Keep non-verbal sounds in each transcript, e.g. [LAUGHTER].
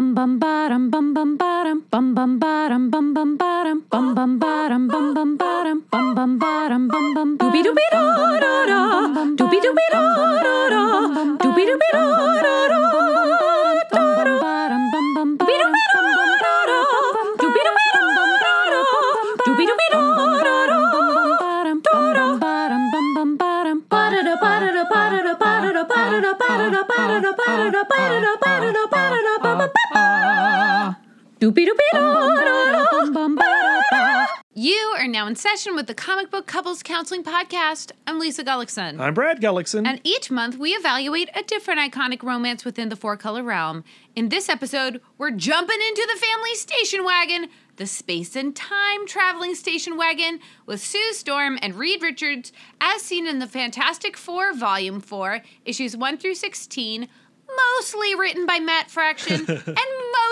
bum bum bottom bum bum bottom bum bum bottom bum bum bottom bum bum bottom bum bum bottom bum bum bottom bum bum doobie doobie da da da doobie doobie da da da doobie doobie da da da ba-da-da ba-da-da ba-da-da ba-da-da ba-da-da ba-da-da ba-da-da You are now in session with the Comic Book Couples Counseling Podcast. I'm Lisa Gullickson. I'm Brad Gullickson. And each month we evaluate a different iconic romance within the four color realm. In this episode, we're jumping into the family station wagon, the space and time traveling station wagon, with Sue Storm and Reed Richards, as seen in the Fantastic Four, Volume 4, issues 1 through 16, mostly written by Matt Fraction [LAUGHS] and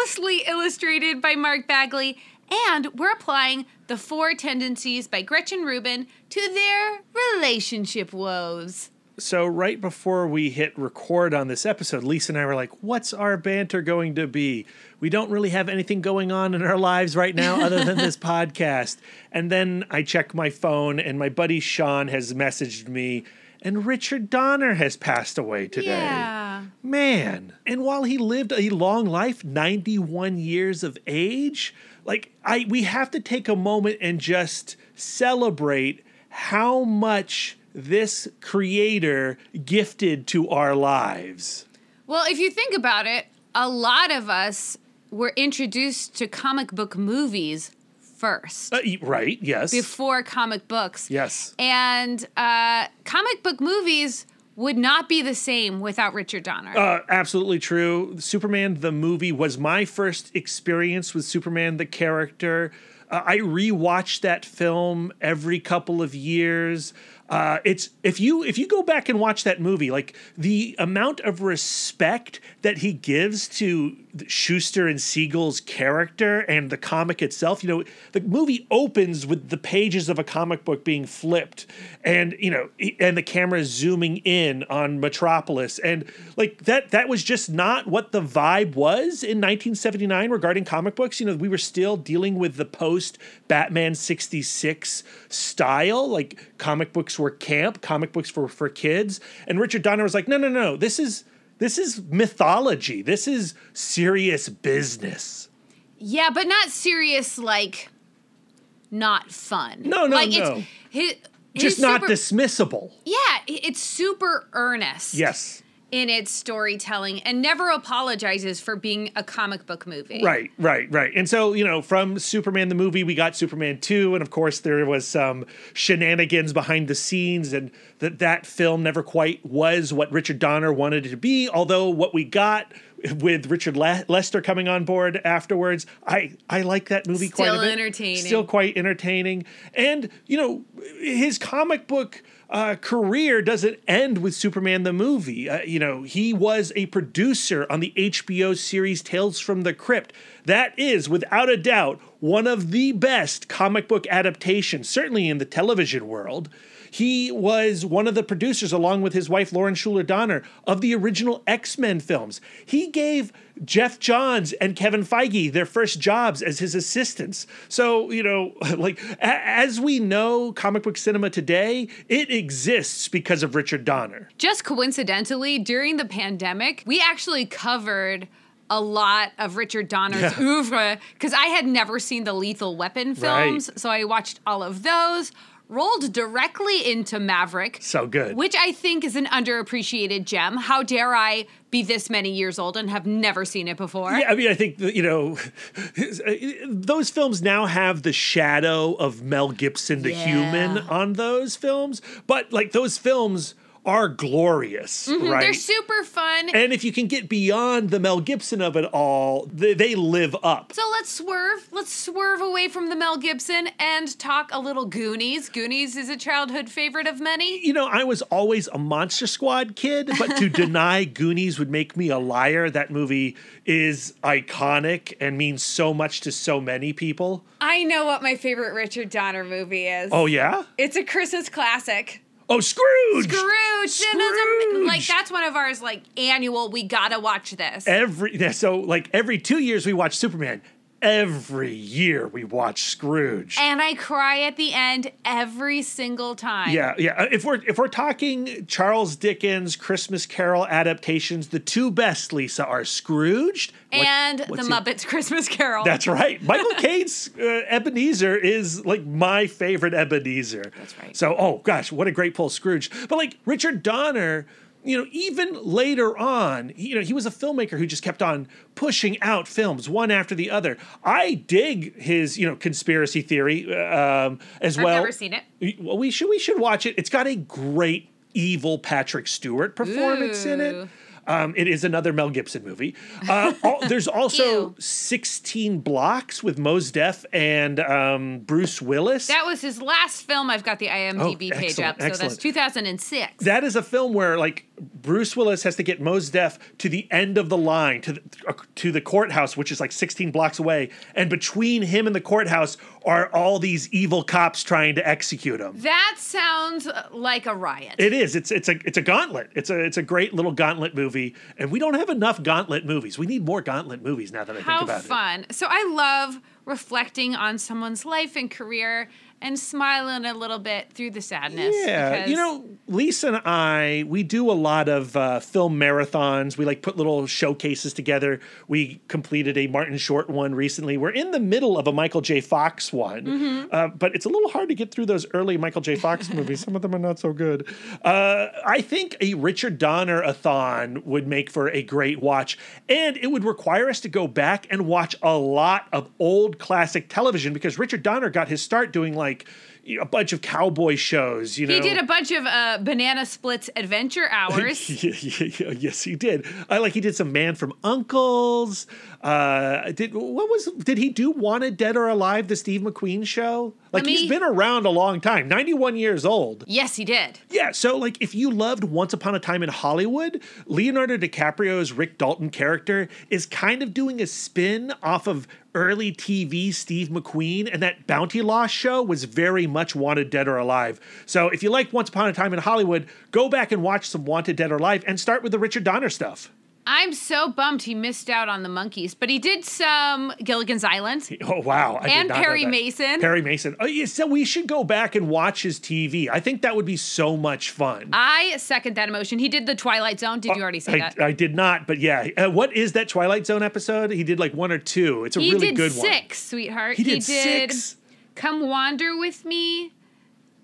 mostly illustrated by Mark Bagley. And we're applying the four tendencies by Gretchen Rubin to their relationship woes. so, right before we hit record on this episode, Lisa and I were like, what's our banter going to be? We don't really have anything going on in our lives right now other than this [LAUGHS] podcast. And then I check my phone, and my buddy Sean has messaged me, and Richard Donner has passed away today. Yeah. Man. And while he lived a long life, 91 years of age, like I we have to take a moment and just celebrate how much this creator gifted to our lives. Well, if you think about it, a lot of us were introduced to comic book movies first Uh, right, yes. before comic books. yes. And uh, comic book movies would not be the same without Richard Donner. Uh, absolutely true. Superman the movie was my first experience with Superman the character. Uh, I rewatch that film every couple of years. Uh, it's if you if you go back and watch that movie, like the amount of respect that he gives to Shuster and Siegel's character and the comic itself. You know, the movie opens with the pages of a comic book being flipped, and you know, and the camera zooming in on Metropolis, and like that. That was just not what the vibe was in 1979 regarding comic books. You know, we were still dealing with the post Batman 66 style. Like comic books were camp, comic books were for kids, and Richard Donner was like, no, no, no, this is. This is mythology. This is serious business. yeah, but not serious, like not fun. No, no, like, no. It's, his, Just his not super- dismissible. Yeah, it's super earnest. Yes. In its storytelling and never apologizes for being a comic book movie. Right, right, right. And so, you know, from Superman the movie, we got Superman 2. And of course, there was some shenanigans behind the scenes, and that that film never quite was what Richard Donner wanted it to be. Although, what we got with Richard Le- Lester coming on board afterwards, I, I like that movie quite a Still bit. entertaining. Still quite entertaining. And, you know, his comic book uh, career doesn't end with Superman the movie. Uh, you know, he was a producer on the HBO series Tales from the Crypt. That is, without a doubt, one of the best comic book adaptations, certainly in the television world. He was one of the producers, along with his wife Lauren Shuler Donner, of the original X Men films. He gave Geoff Johns and Kevin Feige their first jobs as his assistants. So, you know, [LAUGHS] like a- as we know comic book cinema today, it exists because of Richard Donner. Just coincidentally, during the pandemic, we actually covered a lot of Richard Donner's Yeah. oeuvre because I had never seen the Lethal Weapon films. So I watched all of those, rolled directly into Maverick. So good. Which I think is an underappreciated gem. How dare I be this many years old and have never seen it before? Yeah, I mean, I think you know, [LAUGHS] those films now have the shadow of Mel Gibson, the Yeah. human, on those films. But like those films are glorious, right? Mm-hmm, They're super fun. and if you can get beyond the Mel Gibson of it all, they, they live up. So let's swerve. Let's swerve away from the Mel Gibson and talk a little Goonies. Goonies is a childhood favorite of many. You know, I was always a Monster Squad kid, but to [LAUGHS] deny Goonies would make me a liar. That movie is iconic and means so much to so many people. I know what my favorite Richard Donner movie is. Oh, yeah? It's a Christmas classic. Oh, Scrooge! Scrooge. Those Like that's one of ours. Like annual. We gotta watch this. Every so like every two years we watch Superman. Every year we watch Scrooge. and I cry at the end every single time. Yeah, yeah. Uh, If we're if we're talking Charles Dickens Christmas Carol adaptations, the two best, Lisa, are Scrooged What- And the Muppets Christmas Carol. That's right. Michael [LAUGHS] Caine's uh, Ebenezer is like my favorite Ebenezer. That's right. So, oh gosh, what a great pull, Scrooge. But like Richard Donner, you know, even later on, you know, he was a filmmaker who just kept on pushing out films one after the other. I dig his, you know, conspiracy theory um, as I've well. never seen it. Well, we should we should watch it. It's got a great evil Patrick Stewart performance in it. Um, it is another Mel Gibson movie. Uh, al- [LAUGHS] there's also Ew. 16 Blocks with Mos Def and um, Bruce Willis. That was his last film. I've got the IMDb Oh, page up. So that's 2006. that is a film where like Bruce Willis has to get Mos Def to the end of the line to the, uh, to the courthouse, which is like 16 blocks away, and between him and the courthouse are all these evil cops trying to execute him. that sounds like a riot. It is. It's it's a it's a gauntlet. It's a it's a great little gauntlet movie, and we don't have enough gauntlet movies. We need more gauntlet movies now that I How think about it. How fun. So I love reflecting on someone's life and career and smiling a little bit through the sadness. Yeah, you know, Lisa and I, we do a lot of uh, film marathons. We like put little showcases together. We completed a Martin Short one recently. We're in the middle of a Michael J. Fox one, Mm-hmm. uh, but it's a little hard to get through those early Michael J. Fox [LAUGHS] movies. Some of them are not so good. Uh, I think a Richard Donner a thon would make for a great watch, and it would require us to go back and watch a lot of old classic television because Richard Donner got his start doing like know, a bunch of cowboy shows. You know, he did a bunch of uh, Banana Splits adventure [LAUGHS] hours. Yeah, yeah, yeah, yes, he did. I like he did some Man from Uncles. Uh, did what was did he do Wanted Dead or Alive the Steve McQueen show? Like Let he's me- been around a long time, ninety one years old. yes, he did. Yeah, so like if you loved Once Upon a Time in Hollywood, Leonardo DiCaprio's Rick Dalton character is kind of doing a spin off of early TV Steve McQueen, and that Bounty Law show was very much Wanted Dead or Alive. So if you like Once Upon a Time in Hollywood, go back and watch some Wanted Dead or Alive and start with the Richard Donner stuff. I'm so bummed he missed out on the Monkees, but he did some Gilligan's Island. [LAUGHS] Oh wow! I And Perry. Mason. Perry Mason. Oh yeah, so we should go back and watch his TV. I think that would be so much fun. I second that emotion. He did the Twilight Zone. Did you already say I, that? I did not, but yeah. Uh, what is that Twilight Zone episode? He did like one or two. It's a he really did good one. six, sweetheart. He did six. Come Wander with Me,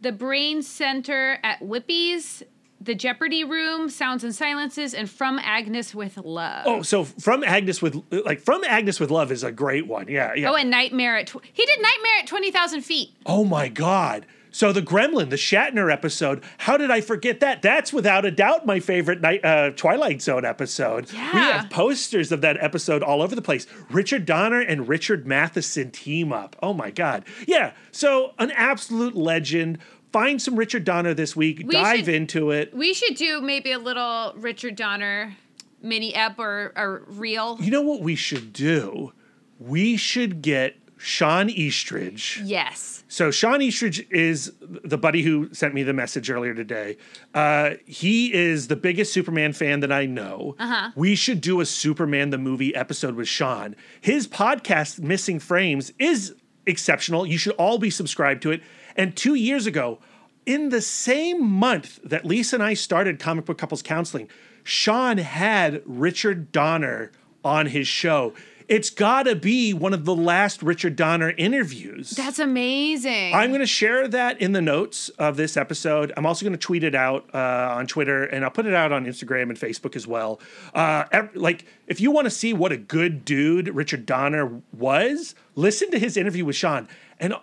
The Brain Center at Whipple's, The Jeopardy Room, Sounds and Silences, and From Agnes with Love. Oh, so from Agnes with like from Agnes with Love is a great one. Yeah, yeah. Oh, and Nightmare at tw- he did Nightmare at twenty thousand feet. Oh my God. So the Gremlin, the Shatner episode. How did I forget that? That's without a doubt my favorite night, uh, Twilight Zone episode. Yeah. We have posters of that episode all over the place. Richard Donner and Richard Matheson team up. Oh my God. Yeah. So an absolute legend. Find some Richard Donner this week. We dive should- into it. We should do maybe a little Richard Donner mini ep or, or reel. You know what we should do? We should get Sean Eastridge. Yes. So Sean Eastridge is the buddy who sent me the message earlier today. Uh, he is the biggest Superman fan that I know. Uh-huh. We should do a Superman the movie episode with Sean. His podcast, Missing Frames, is exceptional. You should all be subscribed to it. And two years ago, in the same month that Lisa and I started Comic Book Couples Counseling, Sean had Richard Donner on his show. It's got to be one of the last Richard Donner interviews. That's amazing. I'm going to share that in the notes of this episode. I'm also going to tweet it out uh, on Twitter, and I'll put it out on Instagram and Facebook as well. Uh, like, if you want to see what a good dude Richard Donner was, listen to his interview with Sean. And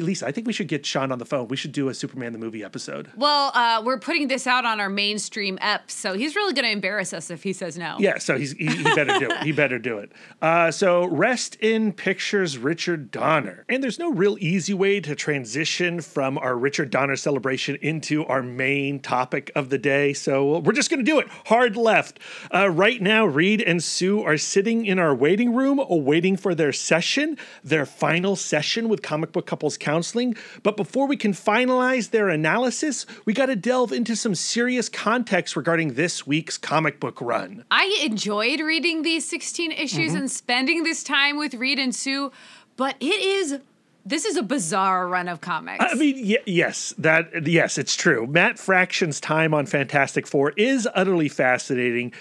Lisa, I think we should get Sean on the phone. We should do a Superman the movie episode. well, uh, we're putting this out on our mainstream ep, so he's really going to embarrass us if he says no. Yeah, so he's, he, he better do it. He better do it. Uh, so, rest in pictures, Richard Donner. And there's no real easy way to transition from our Richard Donner celebration into our main topic of the day. So, we're just going to do it hard left. Uh, right now, Reed and Sue are sitting in our waiting room, awaiting for their session, their final session with Comic Book Couples counseling. But before we can finalize their analysis, we got to delve into some serious context regarding this week's comic book run. I enjoyed reading these 16 issues mm-hmm. and spending this time with Reed and Sue, but it is this is a bizarre run of comics. I mean, y- yes, that yes, it's true. Matt Fraction's time on Fantastic Four is utterly fascinating,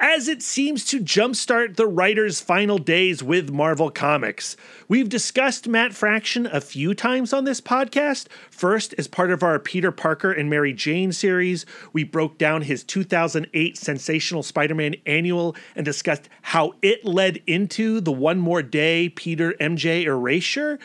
as it seems to jumpstart the writer's final days with Marvel Comics. We've discussed Matt Fraction a few times on this podcast. First, as part of our Peter Parker and Mary Jane series, we broke down his 2008 Sensational Spider Man annual and discussed how it led into the One More Day Peter MJ erasure.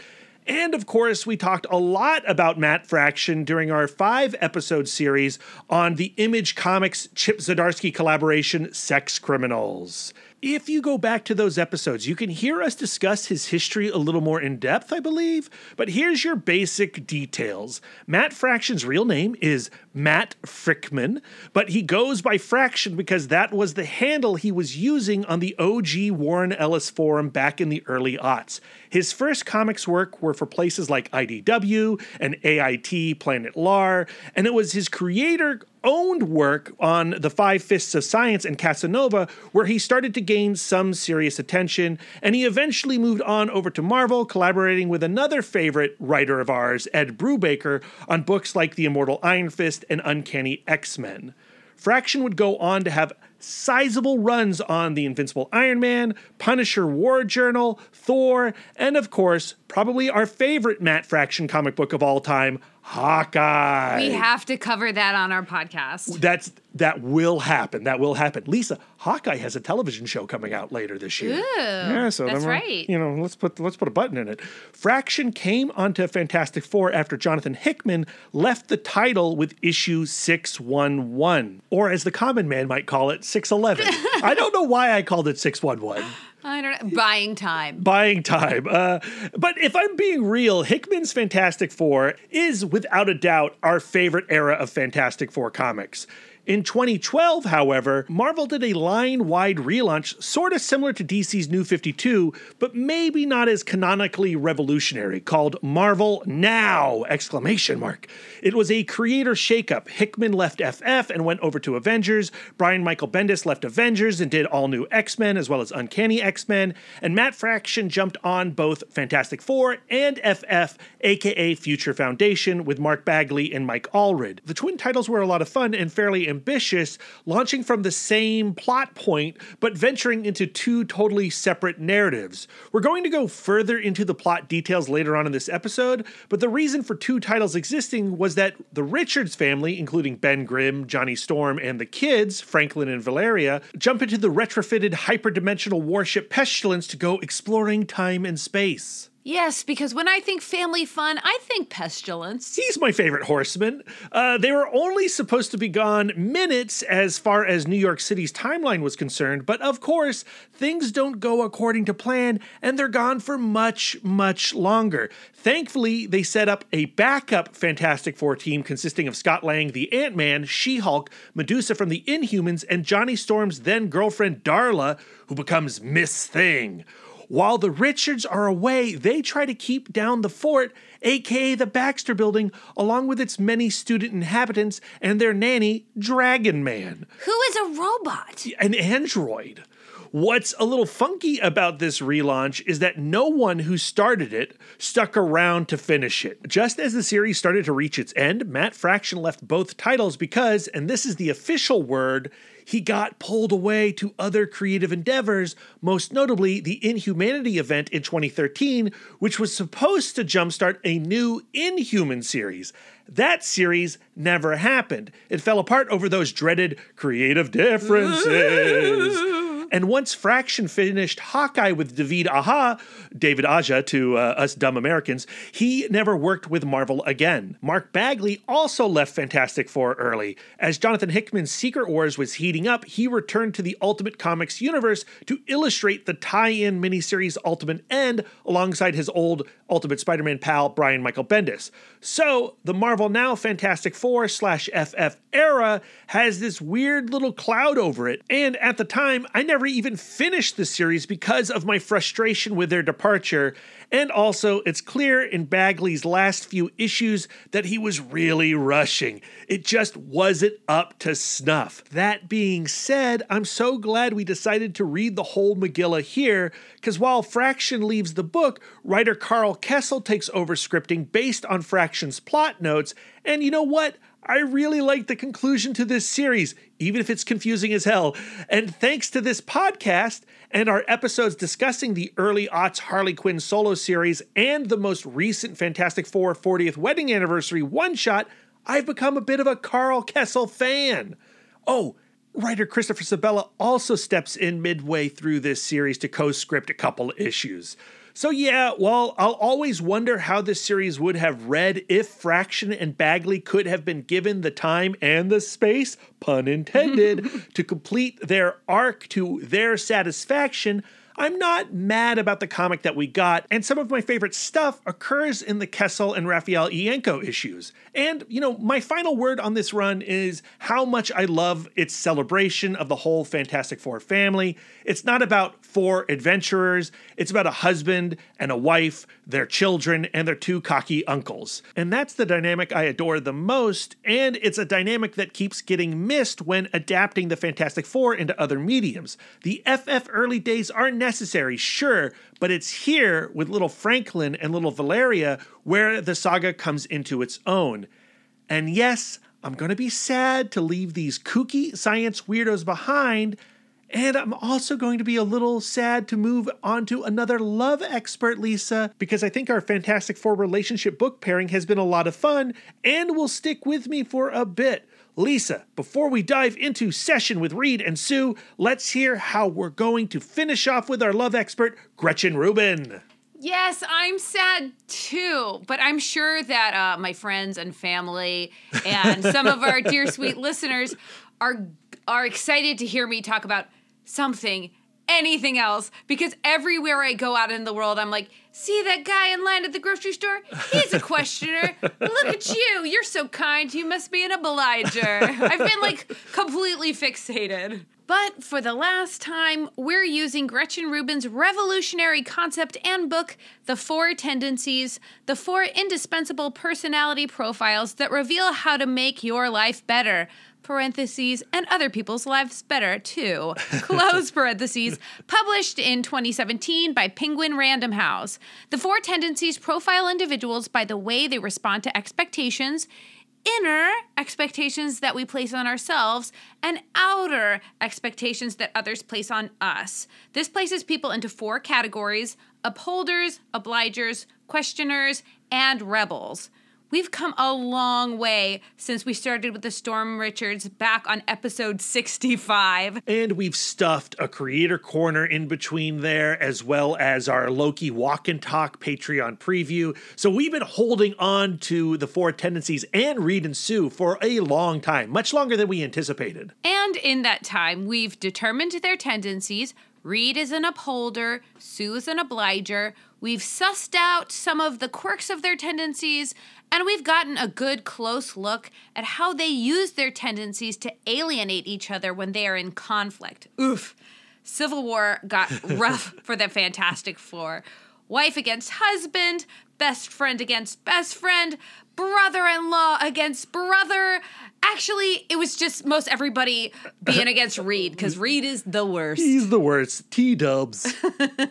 And of course, we talked a lot about Matt Fraction during our five episode series on the Image Comics Chip Zdarsky collaboration, Sex Criminals. If you go back to those episodes, you can hear us discuss his history a little more in depth, I believe. But here's your basic details Matt Fraction's real name is Matt Fritchman, but he goes by Fraction because that was the handle he was using on the OG Warren Ellis forum back in the early aughts. His first comics work were for places like IDW and AIT Planet Lar, and it was his creator owned work on the Five Fists of Science and Casanova where he started to gain some serious attention, and he eventually moved on over to Marvel, collaborating with another favorite writer of ours, Ed Brubaker, on books like The Immortal Iron Fist and Uncanny X Men. Fraction would go on to have sizable runs on The Invincible Iron Man, Punisher War Journal, Thor, and of course, probably our favorite Matt Fraction comic book of all time, Hawkeye. we have to cover that on our podcast. That's that will happen. That will happen. Lisa, Hawkeye has a television show coming out later this year. Ooh, yeah, so that's right. You know, let's put let's put a button in it. Fraction came onto Fantastic Four after Jonathan Hickman left the title with issue six one one, or as the common man might call it, six eleven. [LAUGHS] I don't know why I called it six one one I don't know. Buying time. buying time. Uh, but if I'm being real, Hickman's Fantastic Four is without a doubt our favorite era of Fantastic Four comics. In 2012, however, Marvel did a line wide relaunch, sort of similar to DC's New 52, but maybe not as canonically revolutionary, called Marvel Now! Exclamation mark. It was a creator shakeup. Hickman left FF and went over to Avengers. Brian Michael Bendis left Avengers and did all new X Men as well as Uncanny X Men. And Matt Fraction jumped on both Fantastic Four and FF, aka Future Foundation, with Mark Bagley and Mike Allred. The twin titles were a lot of fun and fairly ambitious, launching from the same plot point, but venturing into two totally separate narratives. We're going to go further into the plot details later on in this episode, but the reason for two titles existing was that the Richards family, including Ben Grimm, Johnny Storm, and the kids, Franklin and Valeria, jump into the retrofitted hyperdimensional warship Pestilence to go exploring time and space. Yes, because when I think family fun, I think pestilence. He's my favorite horseman. Uh, they were only supposed to be gone minutes as far as New York City's timeline was concerned, but of course, things don't go according to plan, and they're gone for much, much longer. Thankfully, they set up a backup Fantastic Four team consisting of Scott Lang, the Ant Man, She Hulk, Medusa from the Inhumans, and Johnny Storm's then girlfriend Darla, who becomes Miss Thing. While the Richards are away, they try to keep down the fort, aka the Baxter Building, along with its many student inhabitants and their nanny, Dragon Man, Who is a robot? an android. What's a little funky about this relaunch is that no one who started it stuck around to finish it. Just as the series started to reach its end, Matt Fraction left both titles because, and this is the official word, he got pulled away to other creative endeavors, most notably the Inhumanity event in 2013, which was supposed to jumpstart a new Inhuman series. That series never happened. It fell apart over those dreaded creative differences. [LAUGHS] And once Fraction finished Hawkeye with David Aha, David Aja to uh, us dumb Americans, he never worked with Marvel again. Mark Bagley also left Fantastic Four early. As Jonathan Hickman's Secret Wars was heating up, he returned to the Ultimate Comics universe to illustrate the tie in miniseries Ultimate End alongside his old Ultimate Spider Man pal, Brian Michael Bendis. So, the Marvel Now Fantastic Four slash FF era has this weird little cloud over it. And at the time, I never never even finished the series because of my frustration with their departure. And also, it's clear in Bagley's last few issues that he was really rushing. It just wasn't up to snuff. That being said, I'm so glad we decided to read the whole Megillah here, because while Fraction leaves the book, writer Karl Kesel takes over scripting based on Fraction's plot notes. And you know what? I really like the conclusion to this series, even if it's confusing as hell. And thanks to this podcast and our episodes discussing the early aughts Harley Quinn solo series and the most recent Fantastic Four 40th wedding anniversary one shot, I've become a bit of a Karl Kesel fan. Oh, writer Christopher Sebela also steps in midway through this series to co script a couple issues. So, yeah, well, I'll always wonder how this series would have read if Fraction and Bagley could have been given the time and the space, pun intended, [LAUGHS] to complete their arc to their satisfaction. I'm not mad about the comic that we got, and some of my favorite stuff occurs in the Kesel and Raffaele Ienco issues. And, you know, my final word on this run is how much I love its celebration of the whole Fantastic Four family. It's not about four adventurers, it's about a husband and a wife, their children, and their two cocky uncles. And that's the dynamic I adore the most, and it's a dynamic that keeps getting missed when adapting the Fantastic Four into other mediums. The FF early days are necessary, sure, but it's here with little Franklin and little Valeria where the saga comes into its own. And yes, I'm going to be sad to leave these kooky science weirdos behind. And I'm also going to be a little sad to move on to another love expert, Lisa, because I think our Fantastic Four relationship book pairing has been a lot of fun and will stick with me for a bit. Lisa, before we dive into session with Reed and Sue, let's hear how we're going to finish off with our love expert, Gretchen Rubin. Yes, I'm sad too, but I'm sure that uh, my friends and family and some of our dear sweet [LAUGHS] listeners are are excited to hear me talk about something, anything else, because everywhere I go out in the world, I'm like, see that guy in line at the grocery store? He's a questioner. Look at you. You're so kind. You must be an obliger. I've been like completely fixated. But for the last time, we're using Gretchen Rubin's revolutionary concept and book, The Four Tendencies, the four indispensable personality profiles that reveal how to make your life better parentheses, and other people's lives better too, [LAUGHS] close parentheses, published in 2017 by Penguin Random House. The four tendencies profile individuals by the way they respond to expectations, inner expectations that we place on ourselves, and outer expectations that others place on us. This places people into four categories upholders, obligers, questioners, and rebels. We've come a long way since we started with the Storm Richards back on episode 65. And we've stuffed a creator corner in between there, as well as our Loki Walk and Talk Patreon preview. So we've been holding on to the four tendencies and Reed and Sue for a long time, much longer than we anticipated. And in that time, we've determined their tendencies. Reed is an upholder, Sue is an obliger. We've sussed out some of the quirks of their tendencies, and we've gotten a good close look at how they use their tendencies to alienate each other when they are in conflict. Oof. Civil War got [LAUGHS] rough for the Fantastic Four. Wife against husband, best friend against best friend, brother in law against brother. Actually, it was just most everybody being [LAUGHS] against Reed because Reed is the worst. He's the worst. T dubs.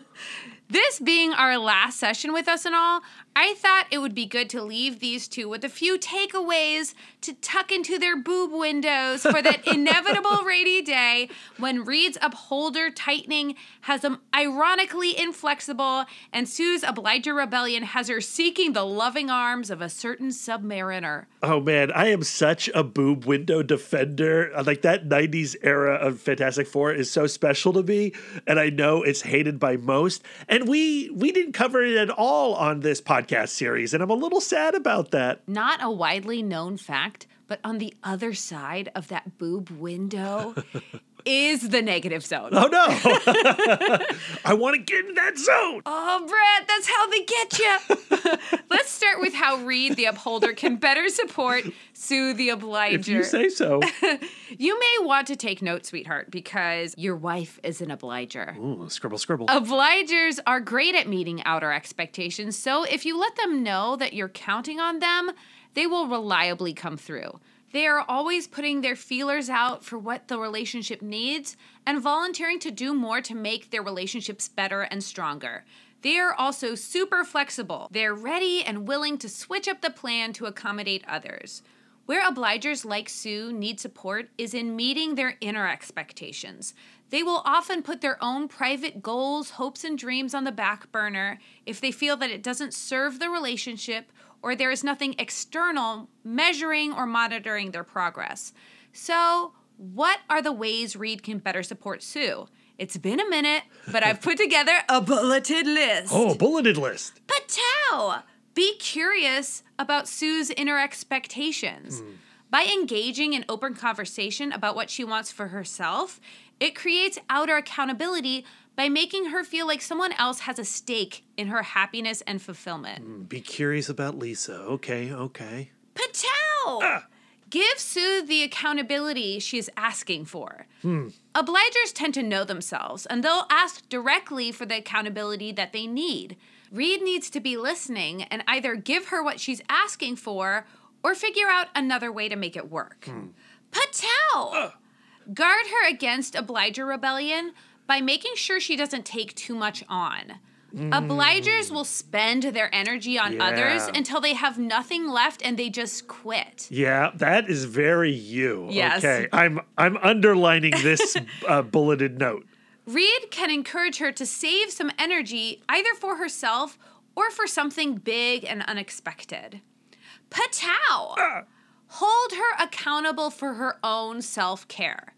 [LAUGHS] This being our last session with us and all, I thought it would be good to leave these two with a few takeaways to tuck into their boob windows for that [LAUGHS] inevitable rainy day when Reed's upholder tightening has them ironically inflexible and Sue's obliger rebellion has her seeking the loving arms of a certain submariner. Oh man, I am such a boob window defender. Like that 90s era of Fantastic Four is so special to me, and I know it's hated by most. And we we didn't cover it at all on this podcast series, and I'm a little sad about that. Not a widely known fact, but on the other side of that boob window [LAUGHS] is the negative zone. Oh no! [LAUGHS] [LAUGHS] I want to get in that zone. Oh, Brett, that's how they get you. [LAUGHS] Let's start with how Reed the Upholder can better support Sue the Obliger. If you say so. You may want to take note, sweetheart, because your wife is an obliger. Ooh, scribble, scribble. Obligers are great at meeting outer expectations, so if you let them know that you're counting on them, they will reliably come through. They are always putting their feelers out for what the relationship needs and volunteering to do more to make their relationships better and stronger. They are also super flexible. They're ready and willing to switch up the plan to accommodate others. Where obligers like Sue need support is in meeting their inner expectations. They will often put their own private goals, hopes, and dreams on the back burner if they feel that it doesn't serve the relationship or there is nothing external measuring or monitoring their progress. So, what are the ways Reed can better support Sue? It's been a minute, but I've put together a bulleted list. oh, bulleted list. Patow! Be curious about Sue's inner expectations. Hmm. By engaging in open conversation about what she wants for herself, it creates outer accountability by making her feel like someone else has a stake in her happiness and fulfillment. Hmm, be curious about Lisa. Okay, okay. Patow! Ah! Give Sue the accountability she's asking for. Hmm. Obligers tend to know themselves, and they'll ask directly for the accountability that they need. Reed needs to be listening and either give her what she's asking for or figure out another way to make it work. Hmm. Patow! Ah! Guard her against obliger rebellion by making sure she doesn't take too much on. Obligers will spend their energy on others until they have nothing left and they just quit. Yeah, that is very you. Yes. Okay, I'm I'm underlining this [LAUGHS] uh, bulleted note. Reed can encourage her to save some energy either for herself or for something big and unexpected. Patow! Hold her accountable for her own self care.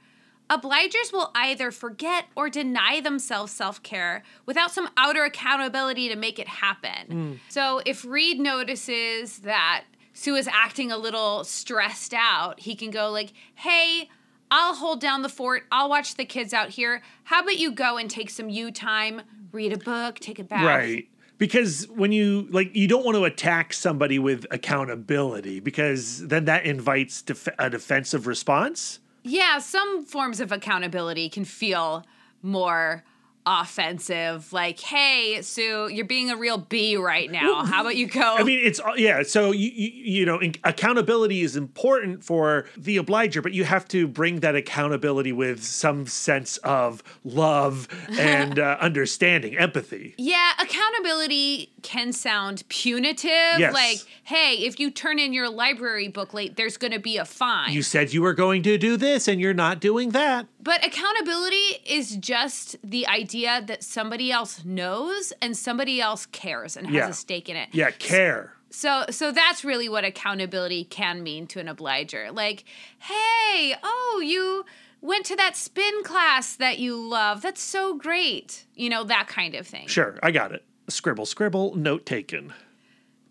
Obligers will either forget or deny themselves self care without some outer accountability to make it happen. Mm. So if Reed notices that Sue is acting a little stressed out, he can go like, "Hey, I'll hold down the fort. I'll watch the kids out here. How about you go and take some you time, read a book, take a bath?" Right. Because when you like, you don't want to attack somebody with accountability because then that invites def- a defensive response. Yeah, some forms of accountability can feel more offensive. Like, hey, Sue, you're being a real bee right now. How about you go? I mean, it's uh, yeah. So you you, you know, in- accountability is important for the obliger, but you have to bring that accountability with some sense of love [LAUGHS] and uh, understanding, empathy. yeah, accountability can sound punitive. Yes. Like, hey, if you turn in your library book late, there's going to be a fine. You said you were going to do this, and you're not doing that. But accountability is just the idea that somebody else knows and somebody else cares and has Yeah. a stake in it. Yeah, care. So so that's really what accountability can mean to an obliger. Like, hey, oh, you went to that spin class that you love. That's so great. You know, that kind of thing. Sure, I got it. Scribble, scribble. Note taken.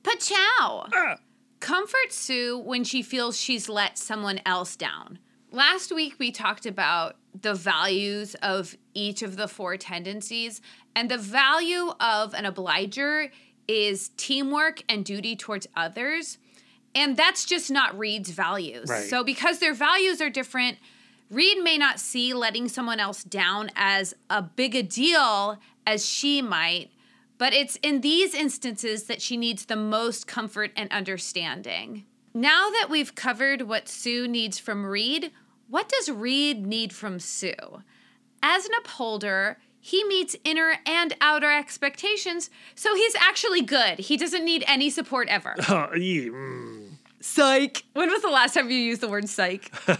Pachow. Ah. Comfort Sue when she feels she's let someone else down. Last week, we talked about the values of each of the four tendencies, and the value of an obliger is teamwork and duty towards others. And that's just not Reed's values. Right. So, because their values are different, Reed may not see letting someone else down as a big a deal as she might, but it's in these instances that she needs the most comfort and understanding. Now that we've covered what Sue needs from Reed, what does Reed need from Sue? As an upholder, he meets inner and outer expectations, so he's actually good. He doesn't need any support ever. [LAUGHS] Yeah, mm. Psych. When was the last time you used the word psych? [LAUGHS] I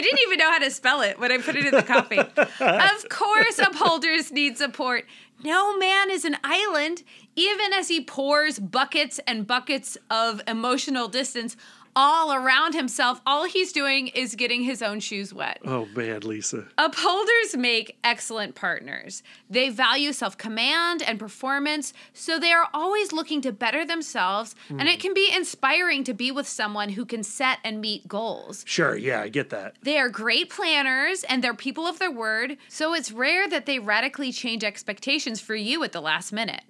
didn't even know how to spell it when I put it in the copy. of course, upholders need support. No man is an island, even as he pours buckets and buckets of emotional distance all around himself. All he's doing is getting his own shoes wet. Oh man, Lisa. Upholders make excellent partners. They value self command and performance, so they are always looking to better themselves, and it can be inspiring to be with someone who can set and meet goals. Sure, yeah, I get that. They are great planners and they're people of their word, so it's rare that they radically change expectations for you at the last minute.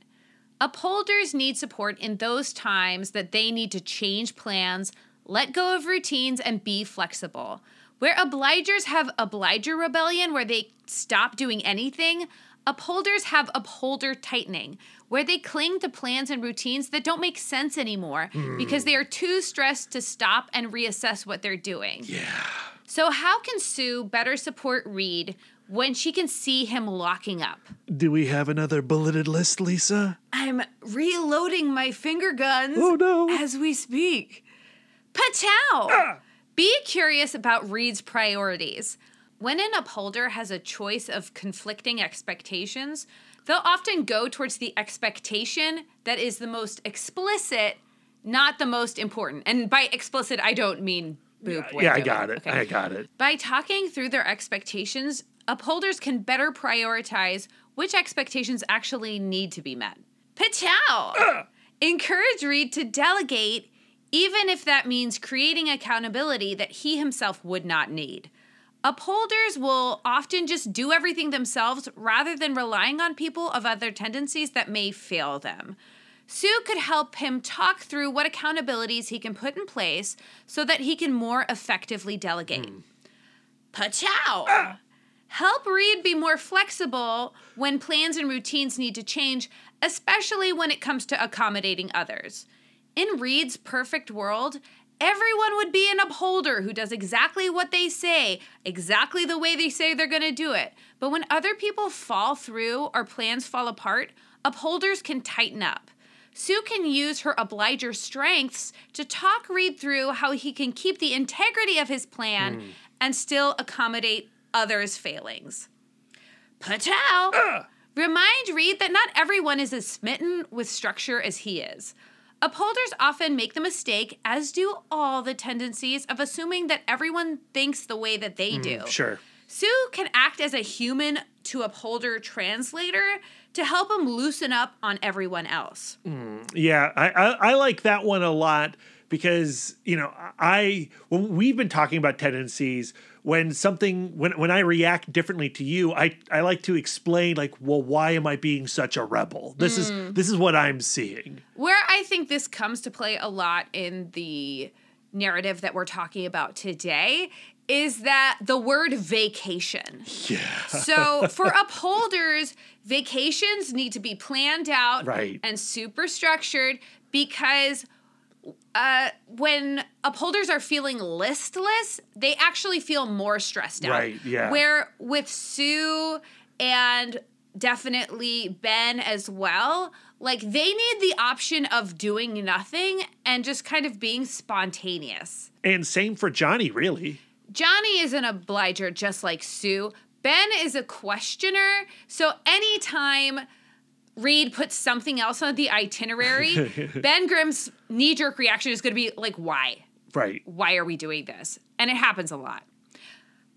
Upholders need support in those times that they need to change plans, let go of routines, and be flexible. Where obligers have obliger rebellion, where they stop doing anything, upholders have upholder tightening, where they cling to plans and routines that don't make sense anymore hmm. because they are too stressed to stop and reassess what they're doing. Yeah. So, how can Sue better support Reed when she can see him locking up? Do we have another bulleted list, Lisa? I'm reloading my finger guns Oh no. as we speak. Patow! Uh. Be curious about Reed's priorities. When an upholder has a choice of conflicting expectations, they'll often go towards the expectation that is the most explicit, not the most important. And by explicit, I don't mean boop. Yeah, I got it. Okay. I got it. By talking through their expectations, upholders can better prioritize which expectations actually need to be met. Patel! Uh. Encourage Reed to delegate, even if that means creating accountability that he himself would not need. Upholders will often just do everything themselves rather than relying on people of other tendencies that may fail them. Sue could help him talk through what accountabilities he can put in place so that he can more effectively delegate. Hmm. Pachow! Help Reed be more flexible when plans and routines need to change, especially when it comes to accommodating others. In Reed's perfect world, everyone would be an upholder who does exactly what they say, exactly the way they say they're going to do it. But when other people fall through or plans fall apart, upholders can tighten up. Sue can use her obliger strengths to talk Reed through how he can keep the integrity of his plan hmm. and still accommodate others' failings. Patel! Remind Reed that not everyone is as smitten with structure as he is. Upholders often make the mistake, as do all the tendencies, of assuming that everyone thinks the way that they mm, do. Sure. Sue can act as a human to upholder translator to help him loosen up on everyone else. Mm, yeah, I, I I like that one a lot because you know I when we've been talking about tendencies when something when when I react differently to you I I like to explain like well why am I being such a rebel this is hmm. this is what I'm seeing Where I think this comes to play a lot in the narrative that we're talking about today is that the word vacation. yeah So [LAUGHS] for upholders, vacations need to be planned out Right. and super structured because uh, when upholders are feeling listless, they actually feel more stressed out. Right, yeah. Where with Sue and definitely Ben as well, like they need the option of doing nothing and just kind of being spontaneous. and same for Johnny really Johnny is an obliger just like Sue. Ben is a questioner. So anytime Reed puts something else on the itinerary, [LAUGHS] Ben Grimm's knee jerk reaction is going to be like, why? right Why are we doing this? And it happens a lot.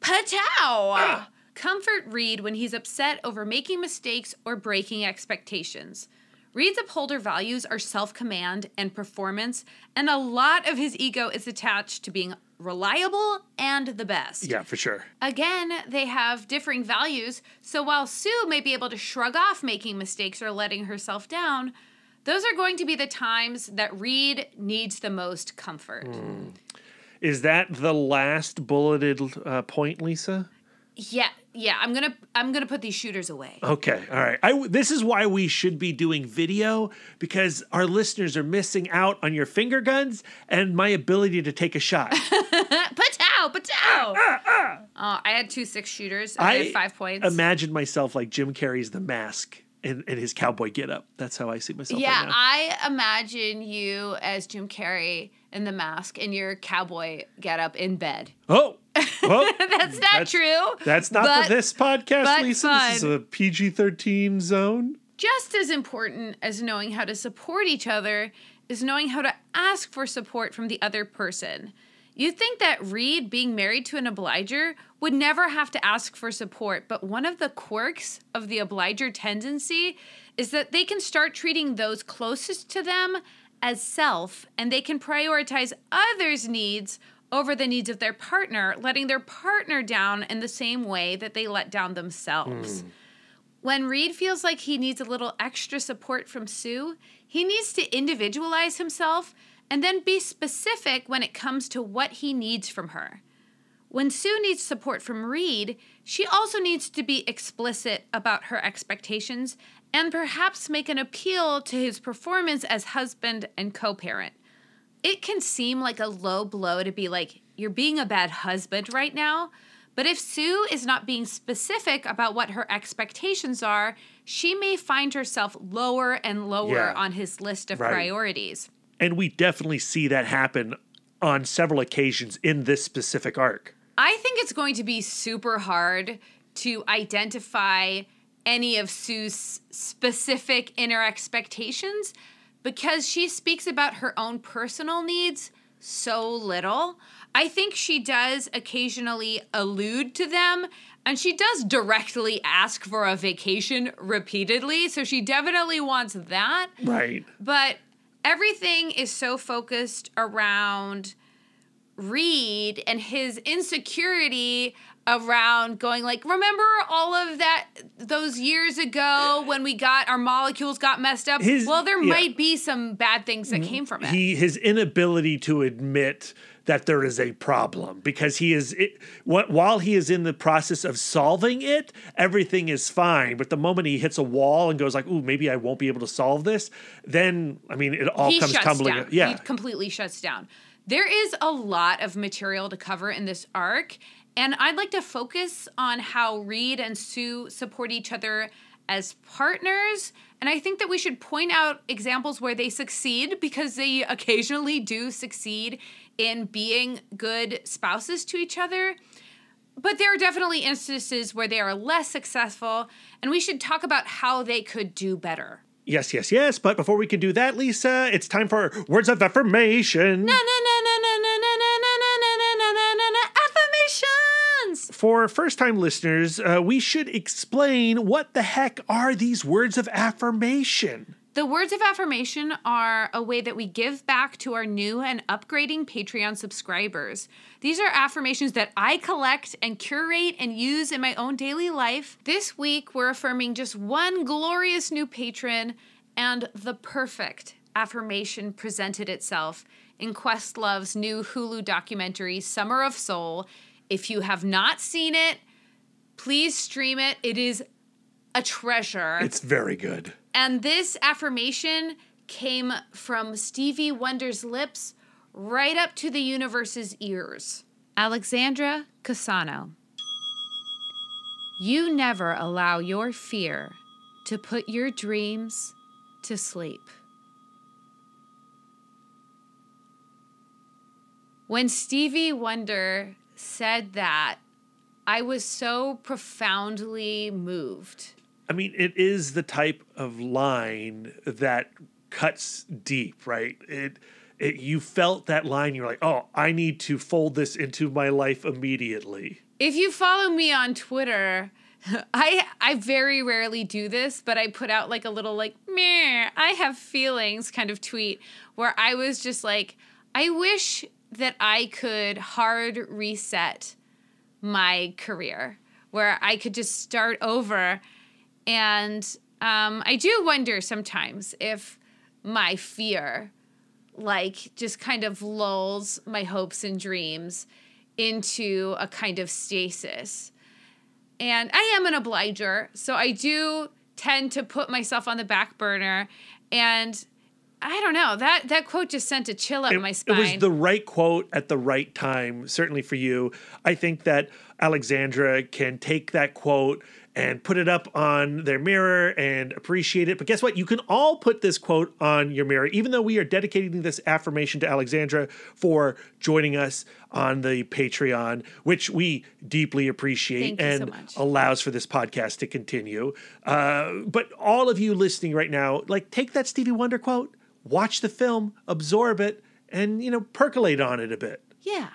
Patow! [CLEARS THROAT] Comfort Reed when he's upset over making mistakes or breaking expectations. Reed's upholder values are self command and performance, and a lot of his ego is attached to being reliable and the best. yeah for sure Again, they have differing values, so while Sue may be able to shrug off making mistakes or letting herself down, those are going to be the times that Reed needs the most comfort. is that the last bulleted uh, point Lisa Yeah, yeah, I'm gonna I'm gonna put these shooters away. Okay, all right. I, this is why we should be doing video because our listeners are missing out on your finger guns and my ability to take a shot. [LAUGHS] [LAUGHS] Patow, patow. Uh, uh, uh. Oh, I had two six shooters. I, had five points. Imagine myself like Jim Carrey's The Mask and, and his cowboy getup. That's how I see myself. yeah, right. I imagine you as Jim Carrey in the mask and your cowboy getup in bed. oh, well, [LAUGHS] That's not true. That's not but for this podcast, Lisa. This is a PG thirteen zone. Just as important as knowing how to support each other is knowing how to ask for support from the other person. You'd think that Reed, being married to an obliger, would never have to ask for support, but one of the quirks of the obliger tendency is that they can start treating those closest to them as self and they can prioritize others' needs over the needs of their partner, letting their partner down in the same way that they let down themselves. Hmm. When Reed feels like he needs a little extra support from Sue, he needs to individualize himself and then be specific when it comes to what he needs from her. When Sue needs support from Reed, she also needs to be explicit about her expectations and perhaps make an appeal to his performance as husband and co parent. It can seem like a low blow to be like, you're being a bad husband right now. But if Sue is not being specific about what her expectations are, she may find herself lower and lower Yeah. on his list of Right. priorities. And we definitely see that happen on several occasions in this specific arc. I think it's going to be super hard to identify any of Sue's specific inner expectations because she speaks about her own personal needs so little. I think she does occasionally allude to them and she does directly ask for a vacation repeatedly. So she definitely wants that. Right. But everything is so focused around Reed and his insecurity around going like remember all of that those years ago when we got our molecules got messed up? His- well there yeah. might be some bad things that mm-hmm. came from it. He his inability to admit that there is a problem because he is it, wh- while he is in the process of solving it, everything is fine. But the moment he hits a wall and goes like, "Ooh, maybe I won't be able to solve this," then I mean, it all he comes tumbling. down. Yeah, He completely shuts down. There is a lot of material to cover in this arc, and I'd like to focus on how Reed and Sue support each other as partners. And I think that we should point out examples where they succeed because they occasionally do succeed in being good spouses to each other. But there are definitely instances where they are less successful, and we should talk about how they could do better. yes, yes, yes. But before we can do that, Lisa, it's time for words of affirmation. Na na na na na na na na na na na na na na na affirmations. For first time listeners, uh, we should explain what the heck are these words of affirmation. The words of affirmation are a way that we give back to our new and upgrading Patreon subscribers. These are affirmations that I collect and curate and use in my own daily life. This week, we're affirming just one glorious new patron, and the perfect affirmation presented itself in Questlove's new Hulu documentary, Summer of Soul. If you have not seen it, please stream it. It is a treasure. It's very good. And this affirmation came from Stevie Wonder's lips right up to the universe's ears. Alexandra Casano. You never allow your fear to put your dreams to sleep. When Stevie Wonder said that, I was so profoundly moved. I mean, it is the type of line that cuts deep, right? It, it you felt that line, you're like, oh, I need to fold this into my life immediately. If you follow me on Twitter, [LAUGHS] I I very rarely do this, but I put out like a little like meh, I have feelings kind of tweet where I was just like, I wish that I could hard reset my career where I could just start over. And um, I do wonder sometimes if my fear, like, just kind of lulls my hopes and dreams into a kind of stasis. And I am an obliger, so I do tend to put myself on the back burner. And I don't know that that quote just sent a chill up It, my spine. it was the right quote at the right time, certainly for you. I think that Alexandra can take that quote and put it up on their mirror and appreciate it. But guess what? You can all put this quote on your mirror, even though we are dedicating this affirmation to Alexandra for joining us on the Patreon, which we deeply appreciate you so and allows for this podcast to continue. Uh, but all of you listening right now, like take that Stevie Wonder quote, watch the film, absorb it, and, you know, percolate on it a bit. Yeah.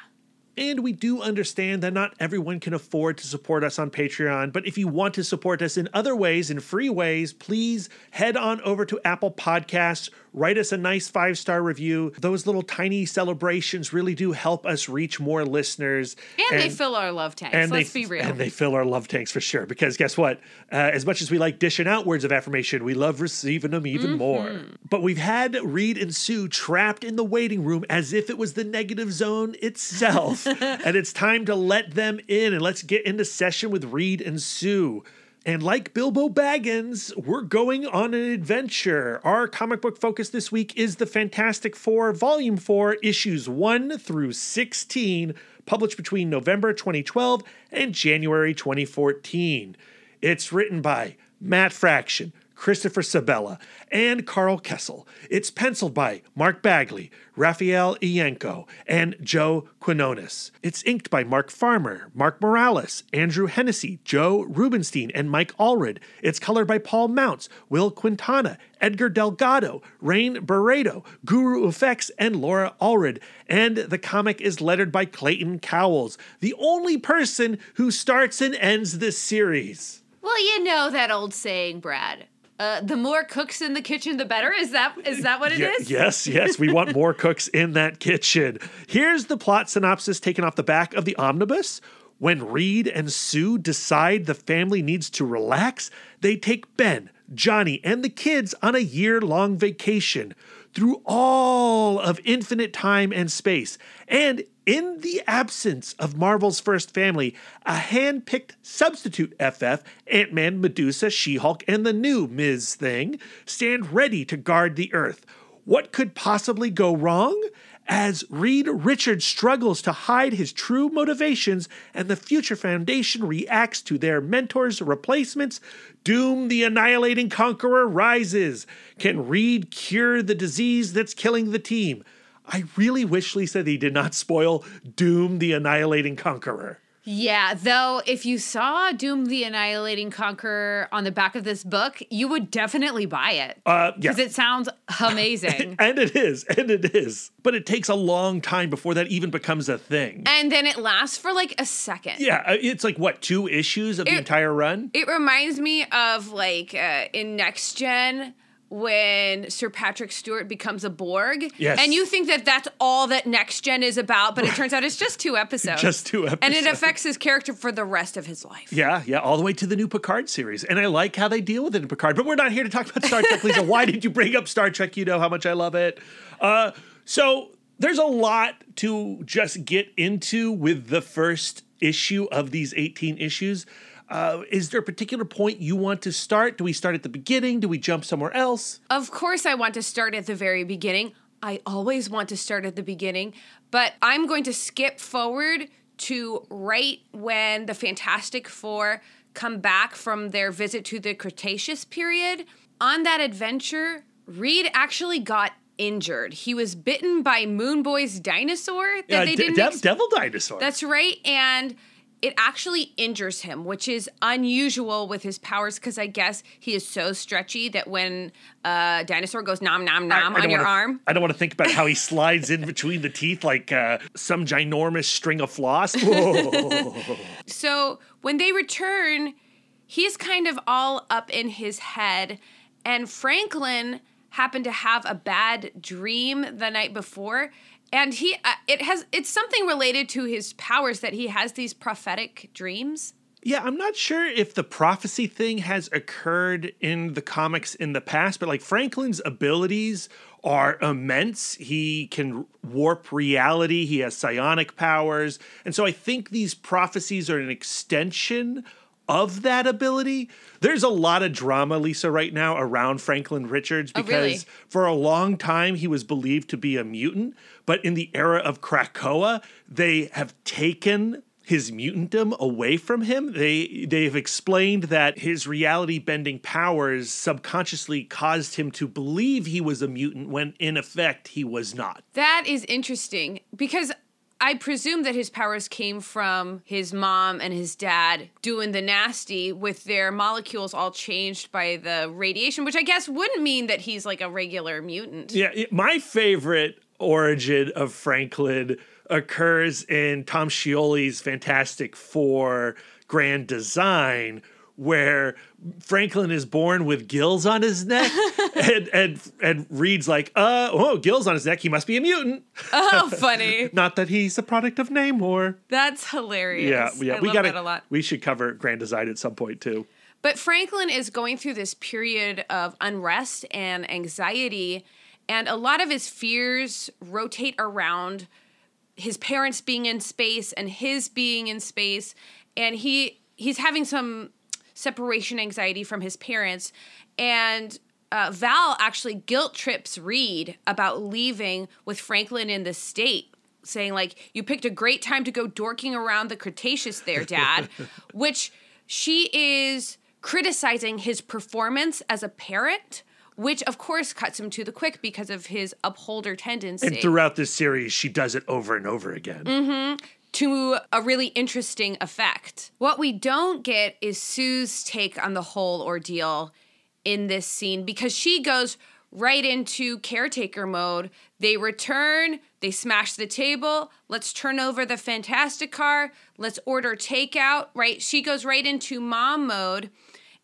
And we do understand that not everyone can afford to support us on Patreon, but if you want to support us in other ways, in free ways, please head on over to Apple Podcasts, write us a nice five star review. Those little tiny celebrations really do help us reach more listeners. And, they fill our love tanks. and Let's they, be real. And they fill our love tanks for sure. Because guess what? Uh, as much as we like dishing out words of affirmation, we love receiving them even more. But we've had Reed and Sue trapped in the waiting room as if it was the negative zone itself. [LAUGHS] and it's time to let them in and let's get into session with Reed and Sue. And like Bilbo Baggins, we're going on an adventure. Our comic book focus this week is the Fantastic Four, Volume 4, Issues 1 through 16, published between November 2012 and January 2014. It's written by Matt Fraction, Christopher Sebela, and Karl Kesel. It's penciled by Mark Bagley, Raffaele Ienco, and Joe Quinones. It's inked by Mark Farmer, Mark Morales, Andrew Hennessy, Joe Rubinstein, and Mike Allred. It's colored by Paul Mounts, Will Quintana, Edgar Delgado, Rain Beredo, Guru Effects, and Laura Allred. And the comic is lettered by Clayton Cowles, the only person who starts and ends this series. well, you know that old saying, Brad. Uh, the more cooks in the kitchen, the better. Is that is that what it is? Ye- Yes, yes, we want more [LAUGHS] cooks in that kitchen. Here's the plot synopsis taken off the back of the omnibus. When Reed and Sue decide the family needs to relax, they take Ben, Johnny, and the kids on a year long vacation through all of infinite time and space. And in the absence of Marvel's first family, a hand picked substitute FF, Ant Man, Medusa, She Hulk, and the new Ms. Thing, stand ready to guard the Earth. What could possibly go wrong? As Reed Richards struggles to hide his true motivations and the Future Foundation reacts to their mentor's replacements, Doom the Annihilating Conqueror rises. Can Reed cure the disease that's killing the team? I really wish, Lisa, that he did not spoil Doom the Annihilating Conqueror. Yeah, though, if you saw Doom the Annihilating Conqueror on the back of this book, you would definitely buy it. Uh, yeah. Because it sounds amazing. [LAUGHS] And it is, and it is. But it takes a long time before that even becomes a thing. and then it lasts for like a second. Yeah, uh, it's like what, two issues of the entire run? It reminds me of like uh, in Next Gen when Sir Patrick Stewart becomes a Borg. Yes. And you think that that's all that Next Gen is about, but it turns out it's just two [LAUGHS] episodes. Just two episodes. And it affects his character for the rest of his life. Yeah, yeah, all the way to the new Picard series. And I like how they deal with it in Picard. But we're not here to talk about Star Trek, Lisa. Why did you bring up Star Trek? You know how much I love it. Uh, so there's a lot to just get into with the first issue of these 18 issues. Uh, is there a particular point you want to start? Do we start at the beginning? Do we jump somewhere else? Of course, I want to start at the very beginning. I always want to start at the beginning, but I'm going to skip forward to right when the Fantastic Four come back from their visit to the Cretaceous period. On that adventure, Reed actually got injured. He was bitten by Moon Boy's dinosaur that Uh, they didn't. Dev- ex- Devil Dinosaur. that's right, and it actually injures him, which is unusual with his powers because I guess he is so stretchy that when a dinosaur goes nom nom nom on don't your wanna- arm, I don't want to think about how he slides in between the teeth like uh, some ginormous string of floss. [LAUGHS] So when they return, he's kind of all up in his head. And Franklin happened to have a bad dream the night before. And he, uh, it has, it's something related to his powers that he has these prophetic dreams. Yeah, I'm not sure if the prophecy thing has occurred in the comics in the past, but like Franklin's abilities are immense. He can warp reality, he has psionic powers. And so I think these prophecies are an extension of that ability. There's a lot of drama, Lisa, right now around Franklin Richards Oh, because really? for a long time he was believed to be a mutant, but in the era of Krakoa, they have taken his mutantum away from him. They they've explained that his reality bending powers subconsciously caused him to believe he was a mutant when in effect he was not. That is interesting because I presume that his powers came from his mom and his dad doing the nasty with their molecules all changed by the radiation, which I guess wouldn't mean that he's like a regular mutant. Yeah, my favorite origin of Franklin occurs in Tom Scioli's Fantastic Four Grand Design, where Franklin is born with gills on his neck, [LAUGHS] and and and Reed's like, uh, oh, gills on his neck, he must be a mutant. Oh, [LAUGHS] funny. Not that he's a product of Namor. That's hilarious. Yeah, yeah, I we got a lot. We should cover Grand Design at some point too. But Franklin is going through this period of unrest and anxiety, and a lot of his fears rotate around his parents being in space and his being in space, and he he's having some separation anxiety from his parents, and uh, Val actually guilt trips Reed about leaving with Franklin in the state, saying like, "You picked a great time to go dorking around the Cretaceous, there, Dad," [LAUGHS] which she is criticizing his performance as a parent. Which of course cuts him to the quick because of his upholder tendency And throughout this series, she does it over and over again. Mm-hmm. To a really interesting effect. What we don't get is Sue's take on the whole ordeal in this scene because she goes right into caretaker mode. They return, they smash the table, let's turn over the fantastic car, let's order takeout, right? She goes right into mom mode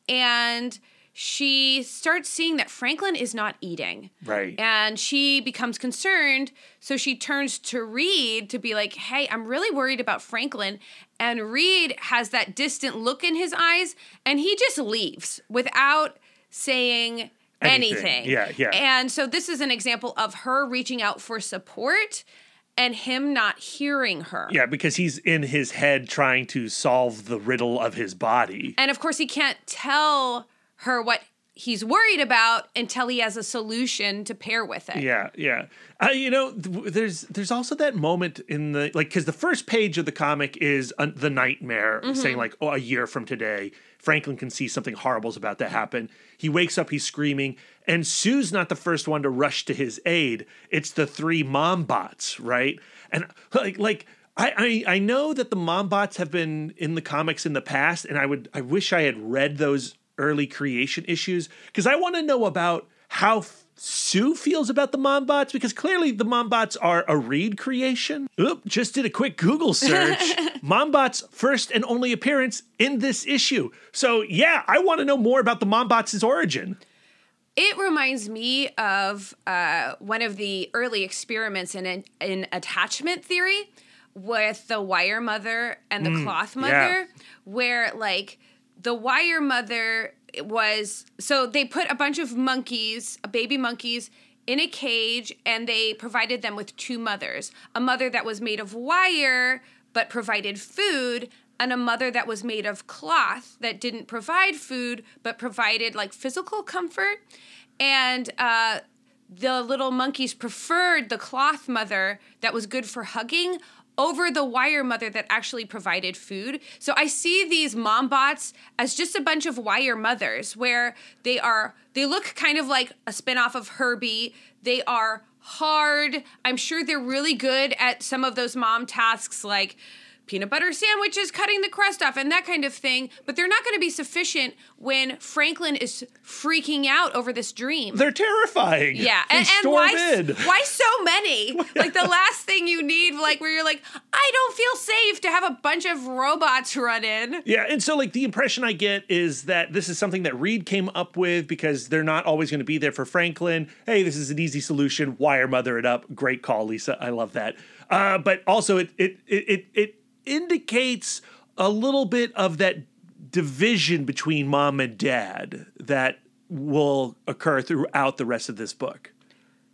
and she starts seeing that Franklin is not eating. Right. And she becomes concerned. So she turns to Reed to be like, hey, I'm really worried about Franklin. And Reed has that distant look in his eyes and he just leaves without saying Anything. anything. Yeah, yeah. And so this is an example of her reaching out for support and him not hearing her. Yeah, because he's in his head trying to solve the riddle of his body. And of course, he can't tell her what he's worried about until he has a solution to pair with it. Yeah, yeah. Uh, you know, th- there's there's also that moment in the like because the first page of the comic is uh, the nightmare saying like, oh, a year from today, Franklin can see something horrible's about to happen. He wakes up, he's screaming, and Sue's not the first one to rush to his aid. It's the three mom bots, right? And like like. I, I I know that the mom bots have been in the comics in the past, and I would I wish I had read those early creation issues because I want to know about how f- Sue feels about the mom bots because clearly the mom bots are a Reed creation. Oop, just did a quick Google [LAUGHS] search. mom bots first and only appearance in this issue. So yeah, I want to know more about the mom bots' origin. It reminds me of uh, one of the early experiments in, in attachment theory with the wire mother and the cloth mother, yeah. where like the wire mother was so they put a bunch of monkeys, baby monkeys, in a cage and they provided them with two mothers. A mother that was made of wire but provided food and a mother that was made of cloth that didn't provide food but provided like physical comfort. And uh, the little monkeys preferred the cloth mother that was good for hugging over the wire mother that actually provided food. So I see these mom bots as just a bunch of wire mothers where they are they look kind of like a spin-off of Herbie. They are hard. I'm sure they're really good at some of those mom tasks like peanut butter sandwiches, cutting the crust off, and that kind of thing. But they're not going to be sufficient when Franklin is freaking out over this dream. They're terrifying. Yeah, They and, and why in. why so many? [LAUGHS] like the last thing you need, like where you're like, I don't feel safe to have a bunch of robots run in. Yeah, and so like the impression I get is that this is something that Reed came up with because they're not always going to be there for Franklin. Hey, this is an easy solution. Wire mother it up. Great call, Lisa. I love that. Uh, but also it it it it, it indicates a little bit of that division between mom and dad that will occur throughout the rest of this book.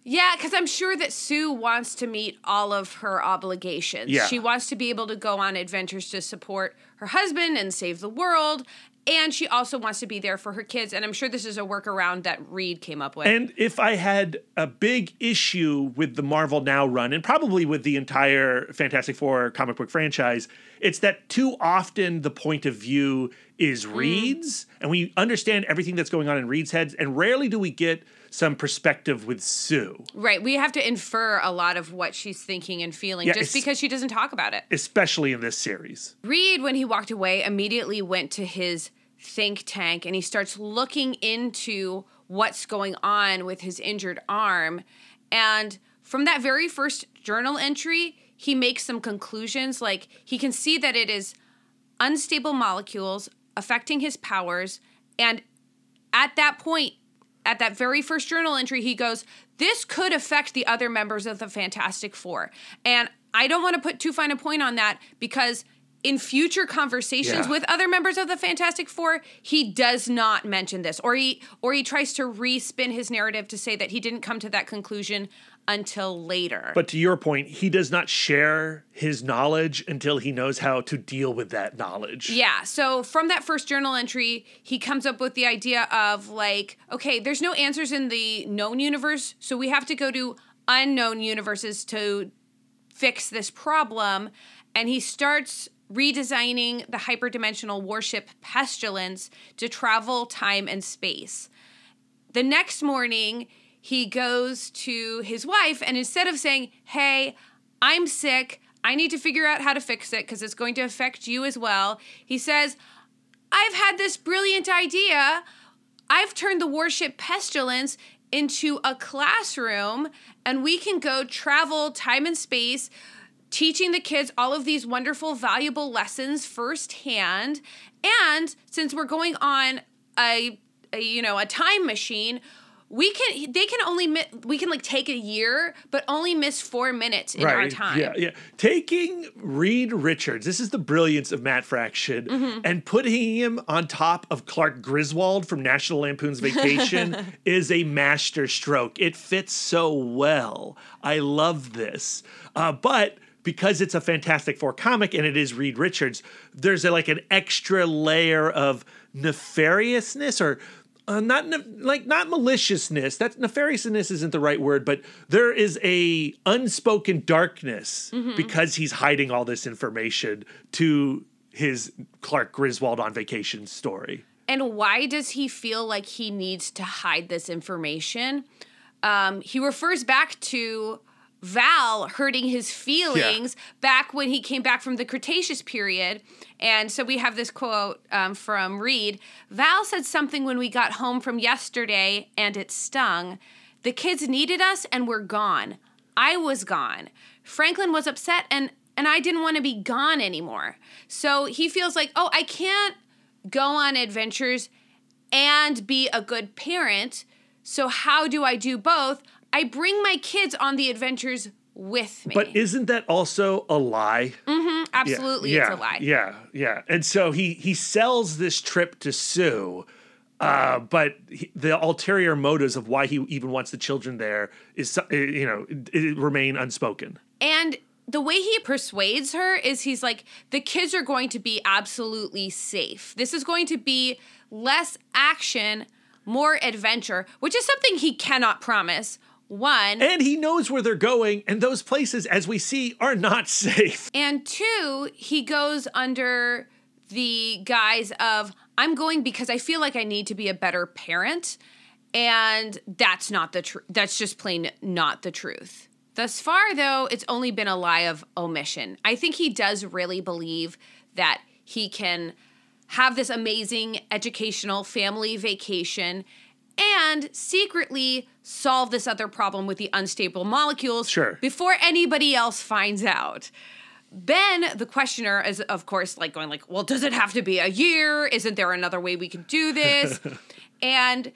Yeah, because I'm sure that Sue wants to meet all of her obligations. Yeah. She wants to be able to go on adventures to support her husband and save the world. And she also wants to be there for her kids. And I'm sure this is a workaround that Reed came up with. And if I had a big issue with the Marvel Now run, and probably with the entire Fantastic Four comic book franchise, it's that too often the point of view is hmm. Reed's, and we understand everything that's going on in Reed's head, and rarely do we get some perspective with Sue, Right. We have to infer a lot of what she's thinking and feeling Yeah, just because she doesn't talk about it. especially in this series. Reed, when he walked away, immediately went to his think tank and he starts looking into what's going on with his injured arm. And from that very first journal entry, he makes some conclusions. Like he can see that it is unstable molecules affecting his powers. And at that point, at that very first journal entry, he goes, This could affect the other members of the Fantastic Four. And I don't want to put too fine a point on that because in future conversations Yeah. with other members of the Fantastic Four, he does not mention this. Or he or he tries to respin his narrative to say that he didn't come to that conclusion until later. But to your point, he does not share his knowledge until he knows how to deal with that knowledge. Yeah. So from that first journal entry, he comes up with the idea of like, okay, there's no answers in the known universe, so we have to go to unknown universes to fix this problem. And he starts redesigning the hyperdimensional warship Pestilence to travel time and space. The next morning, he goes to his wife, and instead of saying, Hey, I'm sick, I need to figure out how to fix it because it's going to affect you as well, he says, I've had this brilliant idea. I've turned the warship Pestilence into a classroom, and we can go travel time and space, teaching the kids all of these wonderful, valuable lessons firsthand. And since we're going on a, a you know a time machine, we can they can only mi- we can like take a year, but only miss four minutes in our time. Yeah, yeah. Taking Reed Richards, this is the brilliance of Matt Fraction, Mm-hmm. and putting him on top of Clark Griswold from National Lampoon's Vacation [LAUGHS] is a master stroke. It fits so well. I love this. Uh, but because it's a Fantastic Four comic and it is Reed Richards, there's a, like an extra layer of nefariousness or uh, not ne- like not maliciousness. That nefariousness isn't the right word, but there is a unspoken darkness because he's hiding all this information to his Clark Griswold on vacation story. And why does he feel like he needs to hide this information? Um, he refers back to Val hurting his feelings back when he came back from the Cretaceous period. And so we have this quote um, from Reed Val said something when we got home from yesterday and it stung. The kids needed us and we're gone. I was gone. Franklin was upset and and I didn't want to be gone anymore. So he feels like, "Oh, I can't go on adventures and be a good parent. So how do I do both? I bring my kids on the adventures with me. But isn't that also a lie? Absolutely, yeah, it's a lie. Yeah, yeah. And so he he sells this trip to Sue, uh, but he, the ulterior motives of why he even wants the children there is uh, you know it, it remain unspoken. And the way he persuades her is he's like, the kids are going to be absolutely safe. This is going to be less action, more adventure, which is something he cannot promise. One. And he knows where they're going, and those places, as we see, are not [LAUGHS] safe. And two, he goes under the guise of, I'm going because I feel like I need to be a better parent. And that's not the truth. That's just plain not the truth. Thus far, though, it's only been a lie of omission. I think he does really believe that he can have this amazing educational family vacation and secretly solve this other problem with the unstable molecules Sure. before anybody else finds out. Ben, the questioner, is of course like going like, "Well, does it have to be a year? Isn't there another way we can do this?" [LAUGHS] and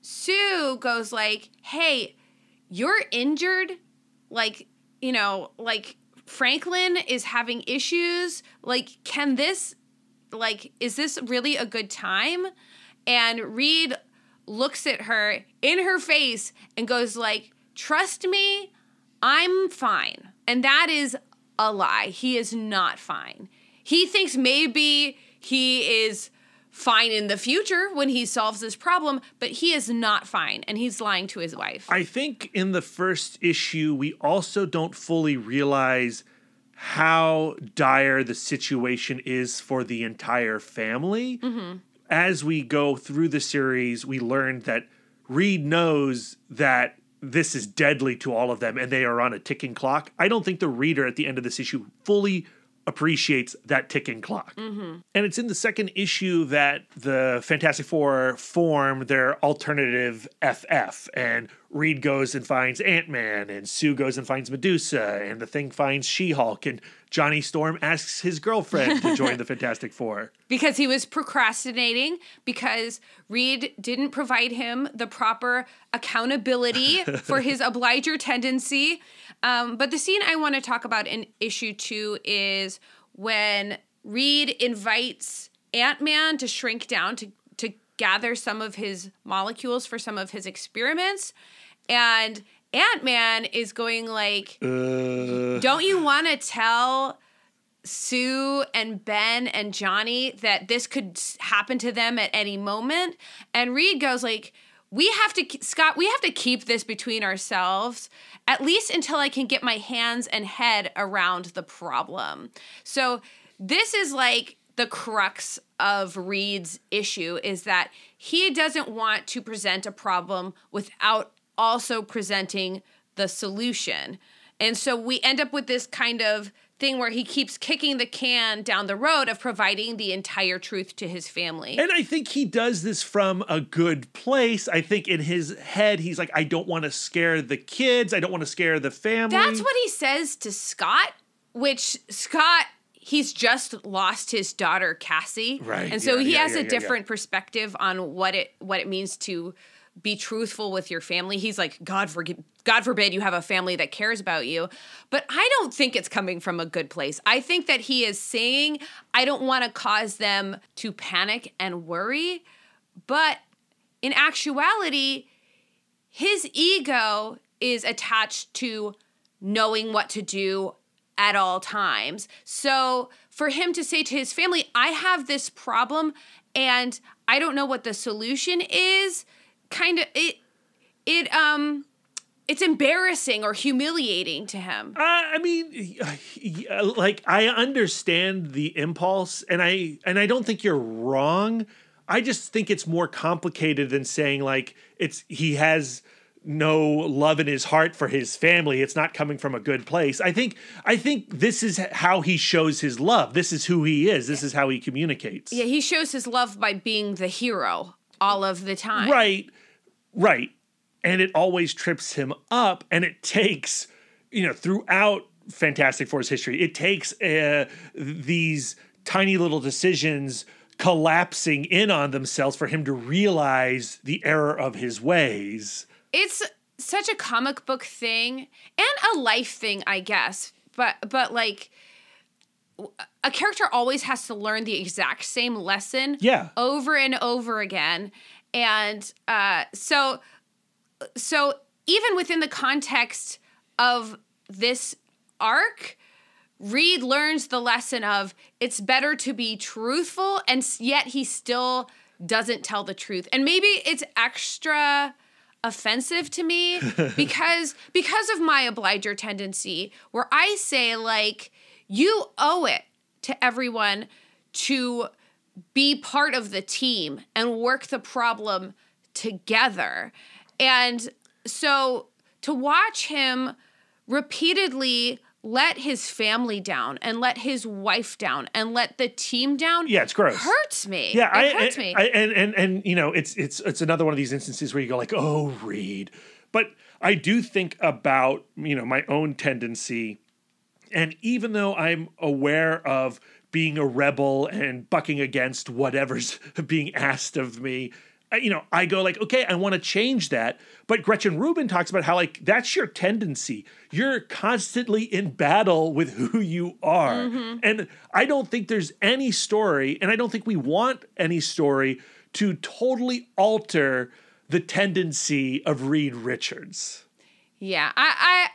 Sue goes like, "Hey, you're injured. Like, you know, like Franklin is having issues. Like, can this like is this really a good time?" And Reed looks at her in her face and goes like, "Trust me, I'm fine." And that is a lie. He is not fine. He thinks maybe he is fine in the future when he solves this problem, but he is not fine and he's lying to his wife. I think in the first issue, we also don't fully realize how dire the situation is for the entire family. Mm-hmm. As we go through the series, we learn that Reed knows that this is deadly to all of them and they are on a ticking clock. I don't think the reader at the end of this issue fully appreciates that ticking clock. Mm-hmm. And it's in the second issue that the Fantastic Four form their alternative FF. And Reed goes and finds Ant Man, and Sue goes and finds Medusa, and the thing finds She Hulk, and Johnny Storm asks his girlfriend to join the [LAUGHS] Fantastic Four. because he was procrastinating because Reed didn't provide him the proper accountability [LAUGHS] for his obliger tendency. Um, but the scene I want to talk about in issue two is when Reed invites Ant Man to shrink down to to gather some of his molecules for some of his experiments, and Ant Man is going like, Uh, "Don't you want to tell?" Sue and Ben and Johnny that this could happen to them at any moment. And Reed goes like, "We have to Scott, we have to keep this between ourselves at least until I can get my hands and head around the problem." So, this is like the crux of Reed's issue is that he doesn't want to present a problem without also presenting the solution. And so we end up with this kind of thing where he keeps kicking the can down the road of providing the entire truth to his family. And I think he does this from a good place. I think in his head, he's like, I don't want to scare the kids. I don't want to scare the family. That's what he says to Scott, which Scott he's just lost his daughter Cassie. Right, And so yeah, he yeah, has yeah, a different perspective on what it what it means to be truthful with your family. He's like, God forgive God forbid you have a family that cares about you. But I don't think it's coming from a good place. I think that he is saying, I don't want to cause them to panic and worry. But in actuality, his ego is attached to knowing what to do at all times. So for him to say to his family, I have this problem and I don't know what the solution is, kind of it it um it's embarrassing or humiliating to him. Uh, I mean, uh, like I understand the impulse, and I and I don't think you're wrong. I just think it's more complicated than saying like it's he has no love in his heart for his family. It's not coming from a good place. I think I think this is how he shows his love. This is who he is. This is how he communicates. Yeah, he shows his love by being the hero all of the time. Right, right. And it always trips him up, and it takes, you know, throughout Fantastic Four's history, it takes uh, these tiny little decisions collapsing in on themselves for him to realize the error of his ways. it's such a comic book thing and a life thing i guess but but like a character always has to learn the exact same lesson Yeah. over and over again and uh so so even within the context of this arc Reed learns the lesson of it's better to be truthful and yet he still doesn't tell the truth. And maybe it's extra offensive to me [LAUGHS] because because of my obliger tendency where I say like you owe it to everyone to be part of the team and work the problem together. And so to watch him repeatedly let his family down and let his wife down and let the team down Yeah, it's gross. hurts me. Yeah, it I, hurts I- me. I- and and and you know, it's it's it's another one of these instances where you go like, "Oh, Reed," but I do think about you know my own tendency, and even though I'm aware of being a rebel and bucking against whatever's [LAUGHS] being asked of me. You know, I go like, okay, I want to change that. But Gretchen Rubin talks about how, like, that's your tendency. You're constantly in battle with who you are. Mm-hmm. And I don't think there's any story, and I don't think we want any story to totally alter the tendency of Reed Richards. yeah, I,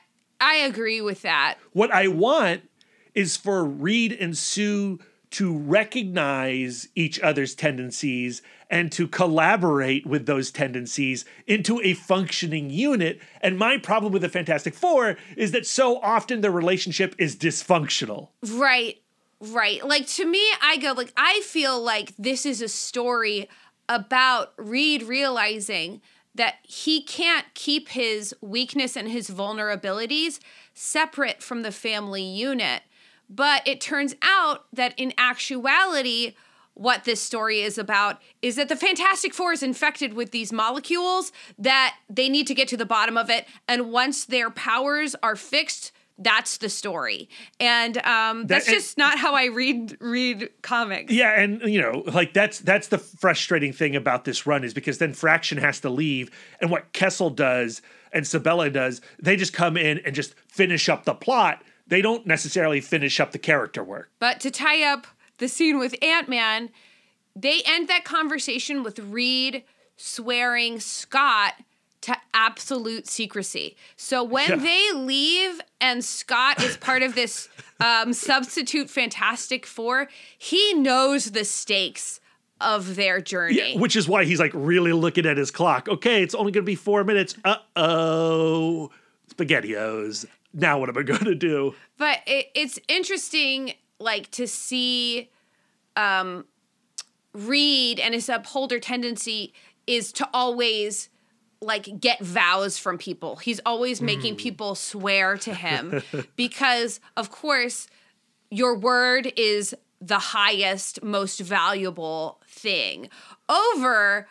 I agree with that. What I want is for Reed and Sue to recognize each other's tendencies and to collaborate with those tendencies into a functioning unit. And my problem with the Fantastic Four is that so often the relationship is dysfunctional. Right. Right. Like to me, I go like I feel like this is a story about Reed realizing that he can't keep his weakness and his vulnerabilities separate from the family unit. But it turns out that in actuality, what this story is about is that the Fantastic Four is infected with these molecules that they need to get to the bottom of it. And once their powers are fixed, that's the story. And um, that's and- just not how I read read comics. Yeah, and you know, like that's that's the frustrating thing about this run is because then Fraction has to leave, and what Kesel does and Sebela does, they just come in and just finish up the plot. They don't necessarily finish up the character work. But to tie up the scene with Ant Man, they end that conversation with Reed swearing Scott to absolute secrecy. So when Yeah. they leave and Scott is part of this [LAUGHS] um, substitute Fantastic Four, he knows the stakes of their journey. Yeah, Which is why he's like really looking at his clock. Okay, it's only going to be four minutes. Uh oh, spaghettios. Now what am I going to do? but it, it's interesting like to see um reed and his upholder tendency is to always like get vows from people. He's always making mm. people swear to him [LAUGHS] because of course your word is the highest most valuable thing. Over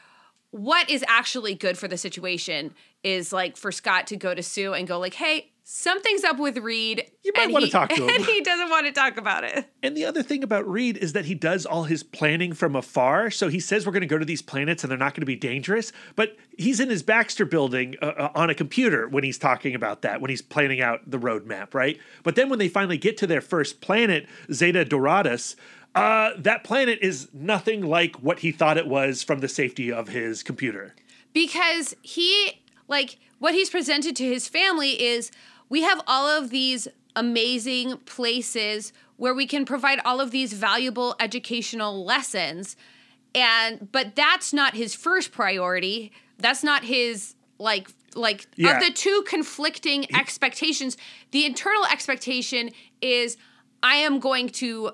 what is actually good for the situation is like for Scott to go to Sue and go like, "Hey, something's up with Reed." You might and wanna he- talk to him. [LAUGHS] And he doesn't want to talk about it. And the other thing about Reed is that he does all his planning from afar. So he says we're going to go to these planets and they're not going to be dangerous. But he's in his Baxter building uh, uh, on a computer when he's talking about that, when he's planning out the roadmap, right? But then when they finally get to their first planet, Zeta Doradus, uh, that planet is nothing like what he thought it was from the safety of his computer. because he like what he's presented to his family is we have all of these amazing places where we can provide all of these valuable educational lessons and but that's not his first priority that's not his like like Yeah. of the two conflicting expectations the internal expectation is i am going to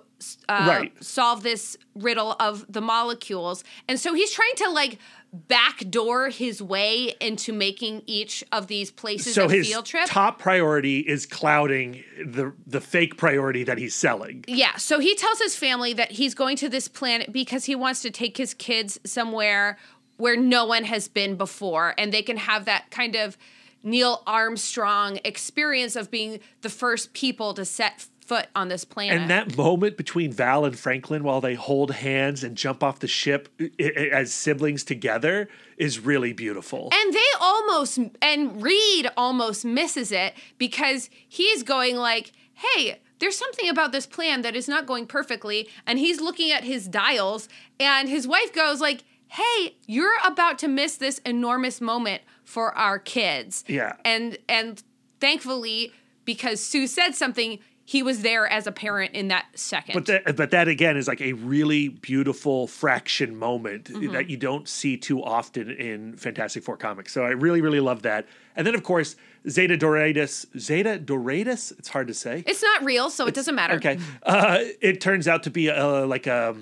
uh, Right. solve this riddle of the molecules and so he's trying to like backdoor his way into making each of these places So a his field trip top priority is clouding the the fake priority that he's selling. Yeah, so he tells his family that he's going to this planet because he wants to take his kids somewhere where no one has been before and they can have that kind of Neil Armstrong experience of being the first people to set foot on this planet. And that moment between Val and Franklin while they hold hands and jump off the ship as siblings together is really beautiful. And they almost and Reed almost misses it because he's going like, "Hey, there's something about this plan that is not going perfectly." And he's looking at his dials and his wife goes like, "Hey, you're about to miss this enormous moment for our kids." Yeah. And and thankfully because Sue said something, he was there as a parent in that second. but that, but that again is like a really beautiful fraction moment Mm-hmm. that you don't see too often in Fantastic Four comics. So I really really love that. And then of course Zeta Doradus, Zeta Doradus, it's hard to say. it's not real, so it doesn't matter. Okay. Uh, it turns out to be a, like a,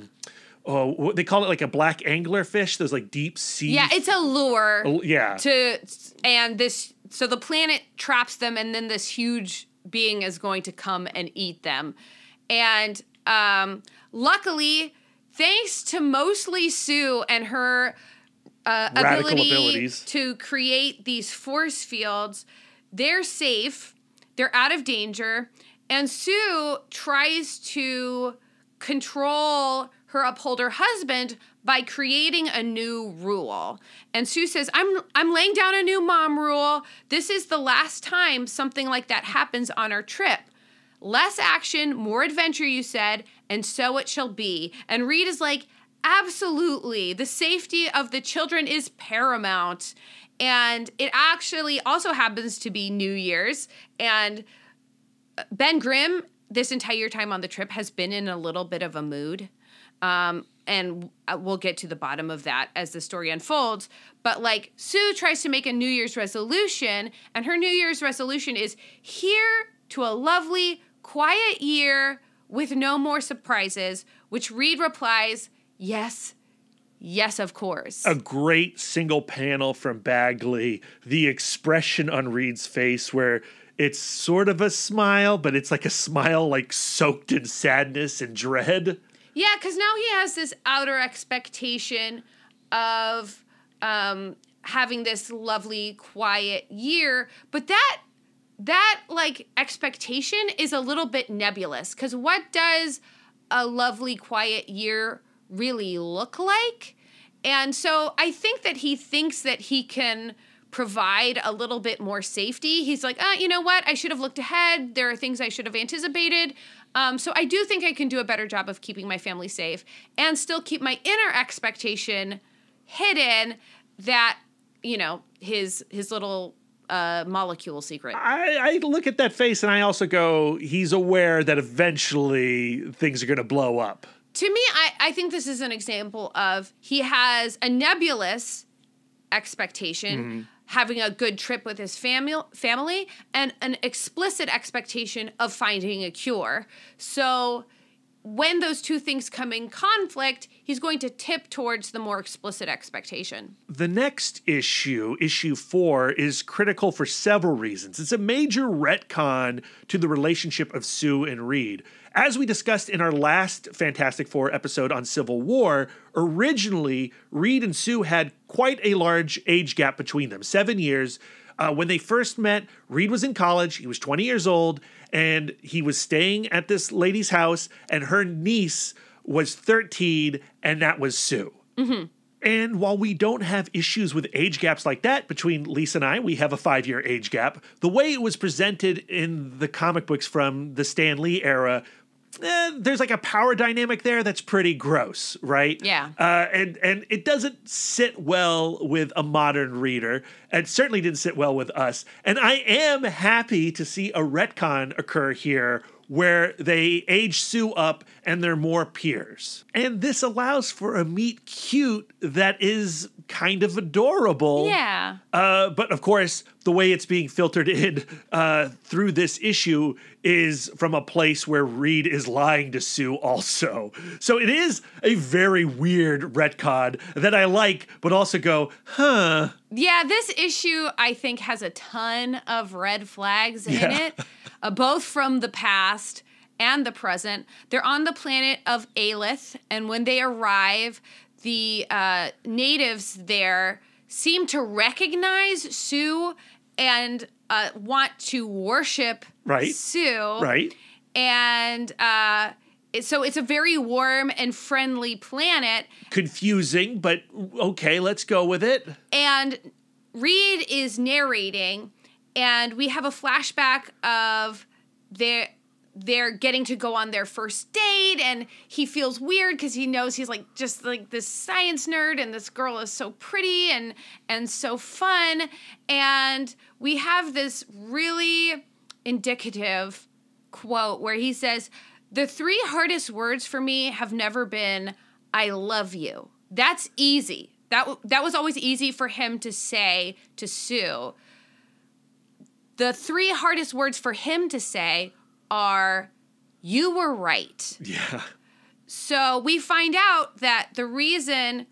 oh, they call it like a black anglerfish. Those like deep sea. Yeah, it's a lure. Oh, yeah. to and this so the planet traps them and then this huge being is going to come and eat them and um luckily thanks to mostly sue and her uh, ability abilities. to create these force fields they're safe they're out of danger and sue tries to control her upholder husband by creating a new rule. And Sue says, "I'm I'm laying down a new mom rule. This is the last time something like that happens on our trip. Less action, more adventure, you said, and so it shall be." And Reed is like, "Absolutely. The safety of the children is paramount." And it actually also happens to be New Year's and Ben Grimm, this entire time on the trip, has been in a little bit of a mood. Um, and uh, we'll get to the bottom of that as the story unfolds. But like Sue tries to make a New Year's resolution, and her New Year's resolution is here to a lovely, quiet year with no more surprises, which Reed replies, Yes, yes, of course. a great single panel from Bagley. The expression on Reed's face, where it's sort of a smile, but it's like a smile like soaked in sadness and dread. Yeah, because now he has this outer expectation of um, having this lovely, quiet year, but that that like expectation is a little bit nebulous. Because what does a lovely, quiet year really look like? And so I think that he thinks that he can provide a little bit more safety. He's like, uh, you know what? I should have looked ahead. There are things I should have anticipated. Um, so I do think I can do a better job of keeping my family safe and still keep my inner expectation hidden that you know his his little uh, molecule secret. I, I look at that face and I also go, he's aware that eventually things are going to blow up. to me, I, I think this is an example of he has a nebulous expectation, having a good trip with his family, family, and an explicit expectation of finding a cure. So when those two things come in conflict, he's going to tip towards the more explicit expectation. The next issue, issue four, is critical for several reasons. It's a major retcon to the relationship of Sue and Reed. As we discussed in our last Fantastic Four episode on Civil War, originally Reed and Sue had quite a large age gap between them seven years. Uh, when they first met, Reed was in college. He was 20 years old, and he was staying at this lady's house, and her niece was 13, and that was Sue. Mm-hmm. And while we don't have issues with age gaps like that between Lisa and I, we have a five year age gap. The way it was presented in the comic books from the Stan Lee era, eh, there's like a power dynamic there that's pretty gross, right? Yeah. Uh, and and it doesn't sit well with a modern reader. It certainly didn't sit well with us. And I am happy to see a retcon occur here where they age Sue up and they're more peers. And this allows for a meet cute that is kind of adorable. Yeah. Uh, but of course, the way it's being filtered [LAUGHS] in uh, through this issue is from a place where Reed is lying to Sue also. So it is a very weird retcon that I like, but also go, huh. Yeah, this issue I think has a ton of red flags in Yeah. it, uh, both from the past and the present. They're on the planet of Alith, and when they arrive, the uh, natives there seem to recognize Sue and uh, want to worship Right. Sue. Right? And uh, it- so it's a very warm and friendly planet. Confusing, but okay, let's go with it. and Reed is narrating, and we have a flashback of their they're getting to go on their first date and he feels weird because he knows he's like just like this science nerd and this girl is so pretty and and so fun. And we have this really indicative quote where he says the three hardest words for me have never been i love you that's easy. That that was always easy for him to say to sue. The three hardest words for him to say are you were right Yeah. so we find out that the reason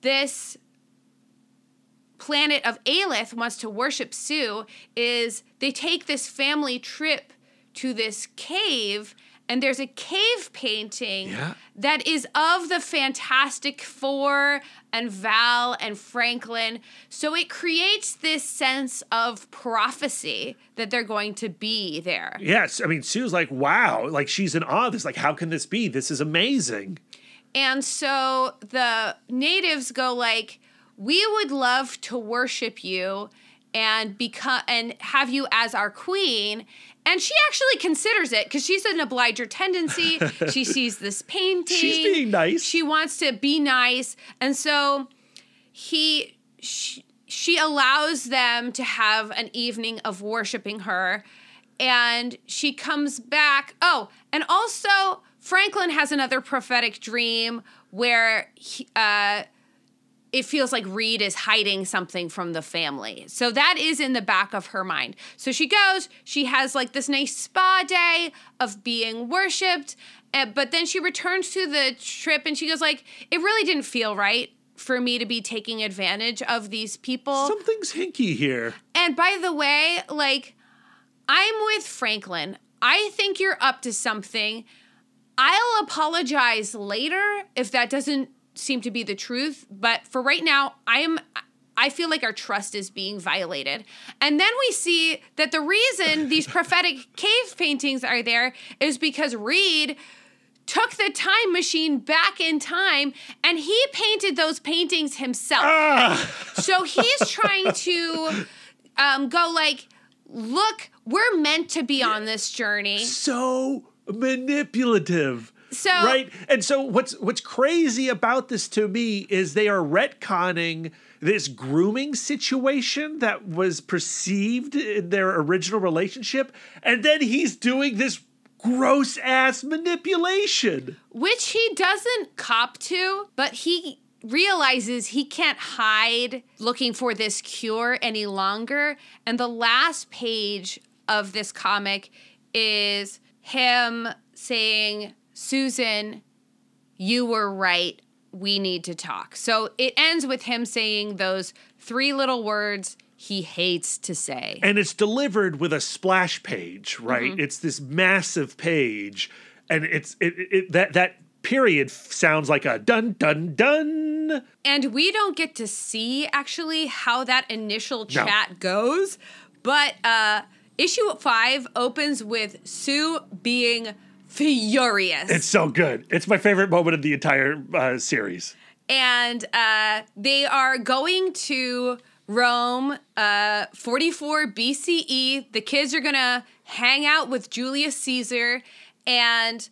this planet of Aelith wants to worship Sue is they take this family trip to this cave and there's a cave painting Yeah. that is of the Fantastic Four and Val and Franklin. So it creates this sense of prophecy that they're going to be there. Yes. I mean, Sue's like, wow, like she's in awe. This, like, how can this be? This is amazing. And so the natives go like, "We would love to worship you and become and have you as our queen." And she actually considers it because she's an obliger tendency. [LAUGHS] she sees this painting. She's being nice. She wants to be nice, and so he she, she allows them to have an evening of worshiping her and she comes back oh and also franklin has another prophetic dream where he, uh, it feels like Reed is hiding something from the family. So that is in the back of her mind. So she goes, she has like this nice spa day of being worshipped, uh, but then she returns to the trip and she goes like, it really didn't feel right for me to be taking advantage of these people. Something's hinky here. And by the way, like, I'm with Franklin. I think you're up to something. I'll apologize later if that doesn't seem to be the truth, but for right now, I am I feel like our trust is being violated. And then we see that the reason [LAUGHS] these prophetic cave paintings are there is because Reed took the time machine back in time and he painted those paintings himself. Ah. So he's trying to [LAUGHS] um, go like, look, we're meant to be on this journey. So manipulative. So right and so what's what's crazy about this to me is they are retconning this grooming situation that was perceived in their original relationship and then he's doing this gross ass manipulation which he doesn't cop to, but he realizes he can't hide looking for this cure any longer. And the last page of this comic is him saying, Susan, you were right. We need to talk. So it ends with him saying those three little words he hates to say. and it's delivered with a splash page right it's this massive page and it's it, it, that that period sounds like a dun dun dun And we don't get to see actually how that initial chat goes, but uh, issue five opens with Sue being furious. It's so good. It's my favorite moment of the entire uh, series. and uh, they are going to Rome, uh, 44 BCE. The kids are gonna hang out with Julius Caesar, and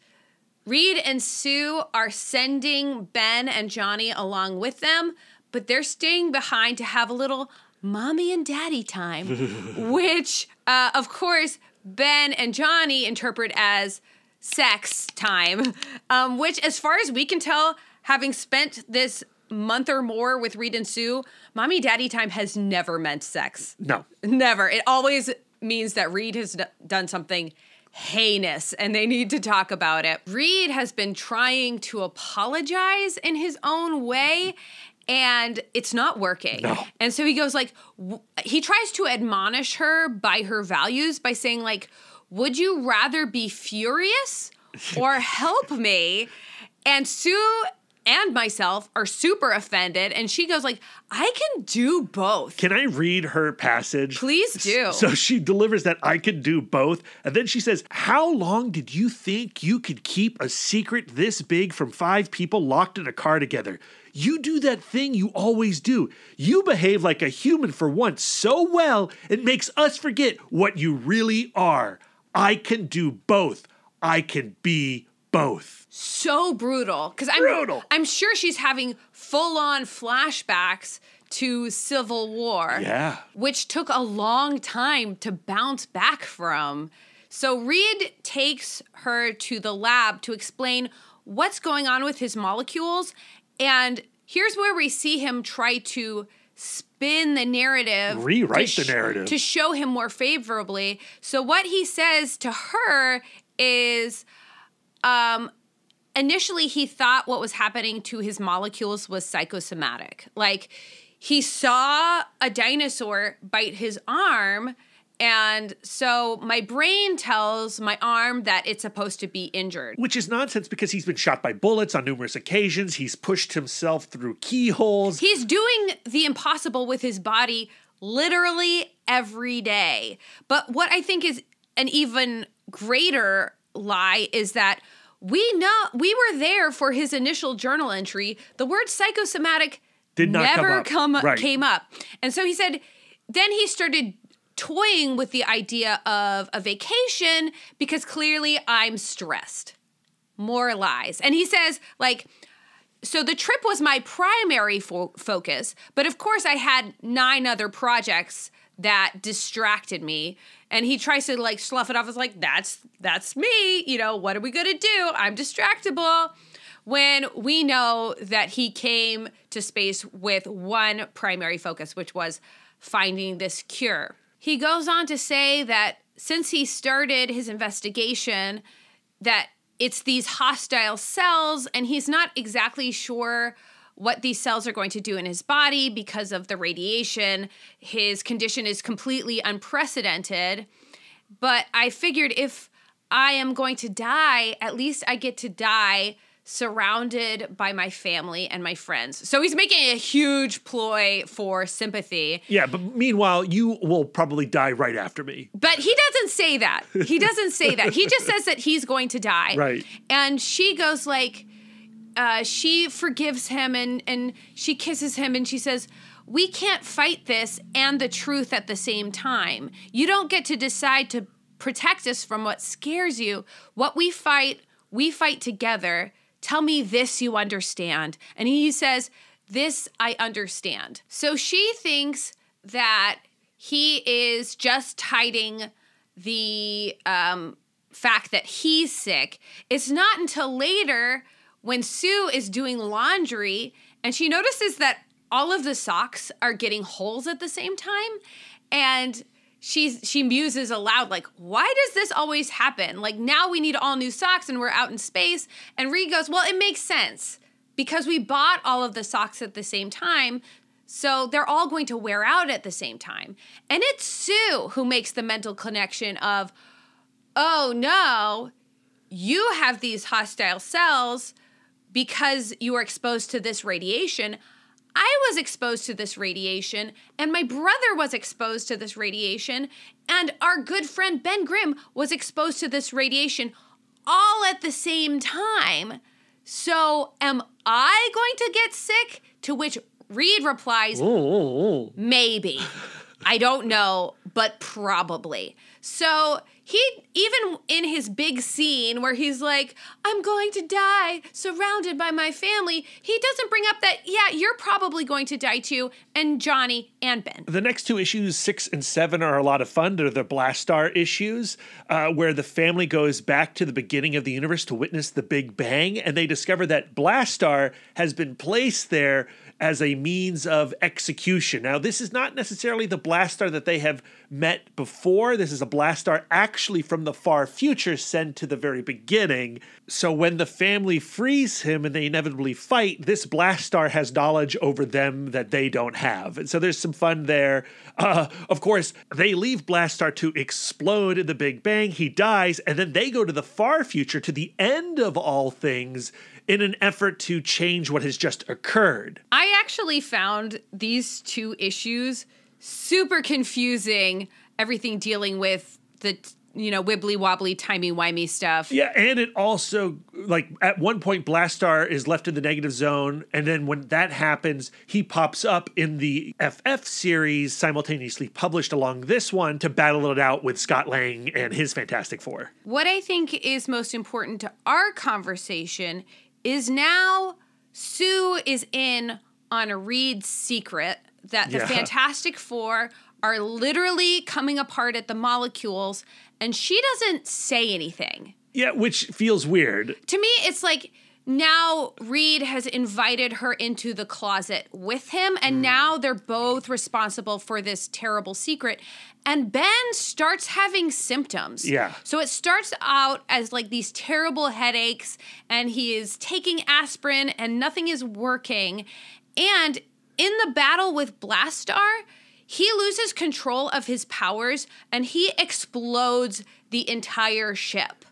Reed and Sue are sending Ben and Johnny along with them, but they're staying behind to have a little mommy and daddy time, [LAUGHS] which, uh, of course, Ben and Johnny interpret as sex time, um, which, as far as we can tell, having spent this month or more with Reed and Sue, mommy daddy time has never meant sex. No. Never. It always means that Reed has d- done something heinous and they need to talk about it. Reed has been trying to apologize in his own way and it's not working. No. And so he goes like w- he tries to admonish her by her values by saying like would you rather be furious or help me? And Sue and myself are super offended and she goes like I can do both. Can I read her passage? Please do. So she delivers that I could do both. And then she says, How long did you think you could keep a secret this big from five people locked in a car together? You do that thing you always do. You behave like a human for once so well, it makes us forget what you really are. I can do both. I can be both. so brutal because I'm Brutal. I'm sure she's having full on flashbacks to Civil War, Yeah. which took a long time to bounce back from. So Reed takes her to the lab to explain what's going on with his molecules, and here's where we see him try to spin the narrative, Rewrite to the narrative. to show him more favorably. So what he says to her is um initially he thought what was happening to his molecules was psychosomatic. Like he saw a dinosaur bite his arm and so my brain tells my arm that it's supposed to be injured. Which is nonsense because he's been shot by bullets on numerous occasions. He's pushed himself through keyholes. He's doing the impossible with his body literally every day. But what I think is an even greater lie is that we know we were there for his initial journal entry. The word psychosomatic Did not come never up. come Right. came up. And so he said then he started toying with the idea of a vacation because clearly I'm stressed. More lies. And he says like so the trip was my primary fo- focus, but of course I had nine other projects that distracted me. And he tries to like slough it off as like that's that's me. You know what are we gonna do? I'm distractible. when we know that he came to space with one primary focus, which was finding this cure. He goes on to say that since he started his investigation, that it's these hostile cells, and he's not exactly sure what these cells are going to do in his body because of the radiation. His condition is completely unprecedented. But I figured if I am going to die, at least I get to die surrounded by my family and my friends. So he's making a huge ploy for sympathy. Yeah, but meanwhile, you will probably die right after me. But he doesn't say that. He doesn't say that. He just says that he's going to die. [LAUGHS] Right. And she goes like uh, she forgives him and and she kisses him and she says we can't fight this and the truth at the same time. You don't get to decide to protect us from what scares you. What we fight, we fight together. Tell me this you understand. And he says, This I understand. So she thinks that he is just hiding the um, fact that he's sick. It's not until later when Sue is doing laundry and she notices that all of the socks are getting holes at the same time. And she's she muses aloud like why does this always happen? Like now we need all new socks and we're out in space. And reed goes well it makes sense because we bought all of the socks at the same time so they're all going to wear out at the same time. And it's sue who makes the mental connection of oh no you have these hostile cells because you are exposed to this radiation I was exposed to this radiation, and my brother was exposed to this radiation, and our good friend Ben Grimm was exposed to this radiation all at the same time. So, am I going to get sick? To which Reed replies, maybe. I don't know, but probably. So, he even in his big scene where he's like i'm going to die surrounded by my family he doesn't bring up that yeah you're probably going to die too and johnny and ben The next two issues, six and seven, are a lot of fun. They're the Blastar issues, uh, where the family goes back to the beginning of the universe to witness the Big Bang, and they discover that Blastar has been placed there as a means of execution. Now, this is not necessarily the Blastar that they have met before. This is a Blastar actually from the far future sent to the very beginning. So when the family frees him and they inevitably fight, this Blastar has knowledge over them that they don't have. And so there's some fun there. Uh, of course, they leave Blastar to explode in the Big Bang. He dies, and then they go to the far future, to the end of all things, in an effort to change what has just occurred. i actually found these two issues super confusing everything dealing with the you know wibbly wobbly timey wimey stuff Yeah, and it also like at one point Blastar is left in the negative zone, and then when that happens, he pops up in the FF series simultaneously published along this one to battle it out with Scott Lang and his Fantastic Four. What I think is most important to our conversation is now Sue is in on a Reed's secret that the Yeah. Fantastic Four are literally coming apart at the molecules, and she doesn't say anything. Yeah, which feels weird. To me, it's like now Reed has invited her into the closet with him, and hmm. now they're both responsible for this terrible secret. And Ben starts having symptoms. Yeah. So it starts out as like these terrible headaches, and he is taking aspirin, and nothing is working. And in the battle with Blastar, he loses control of his powers and he explodes the entire ship.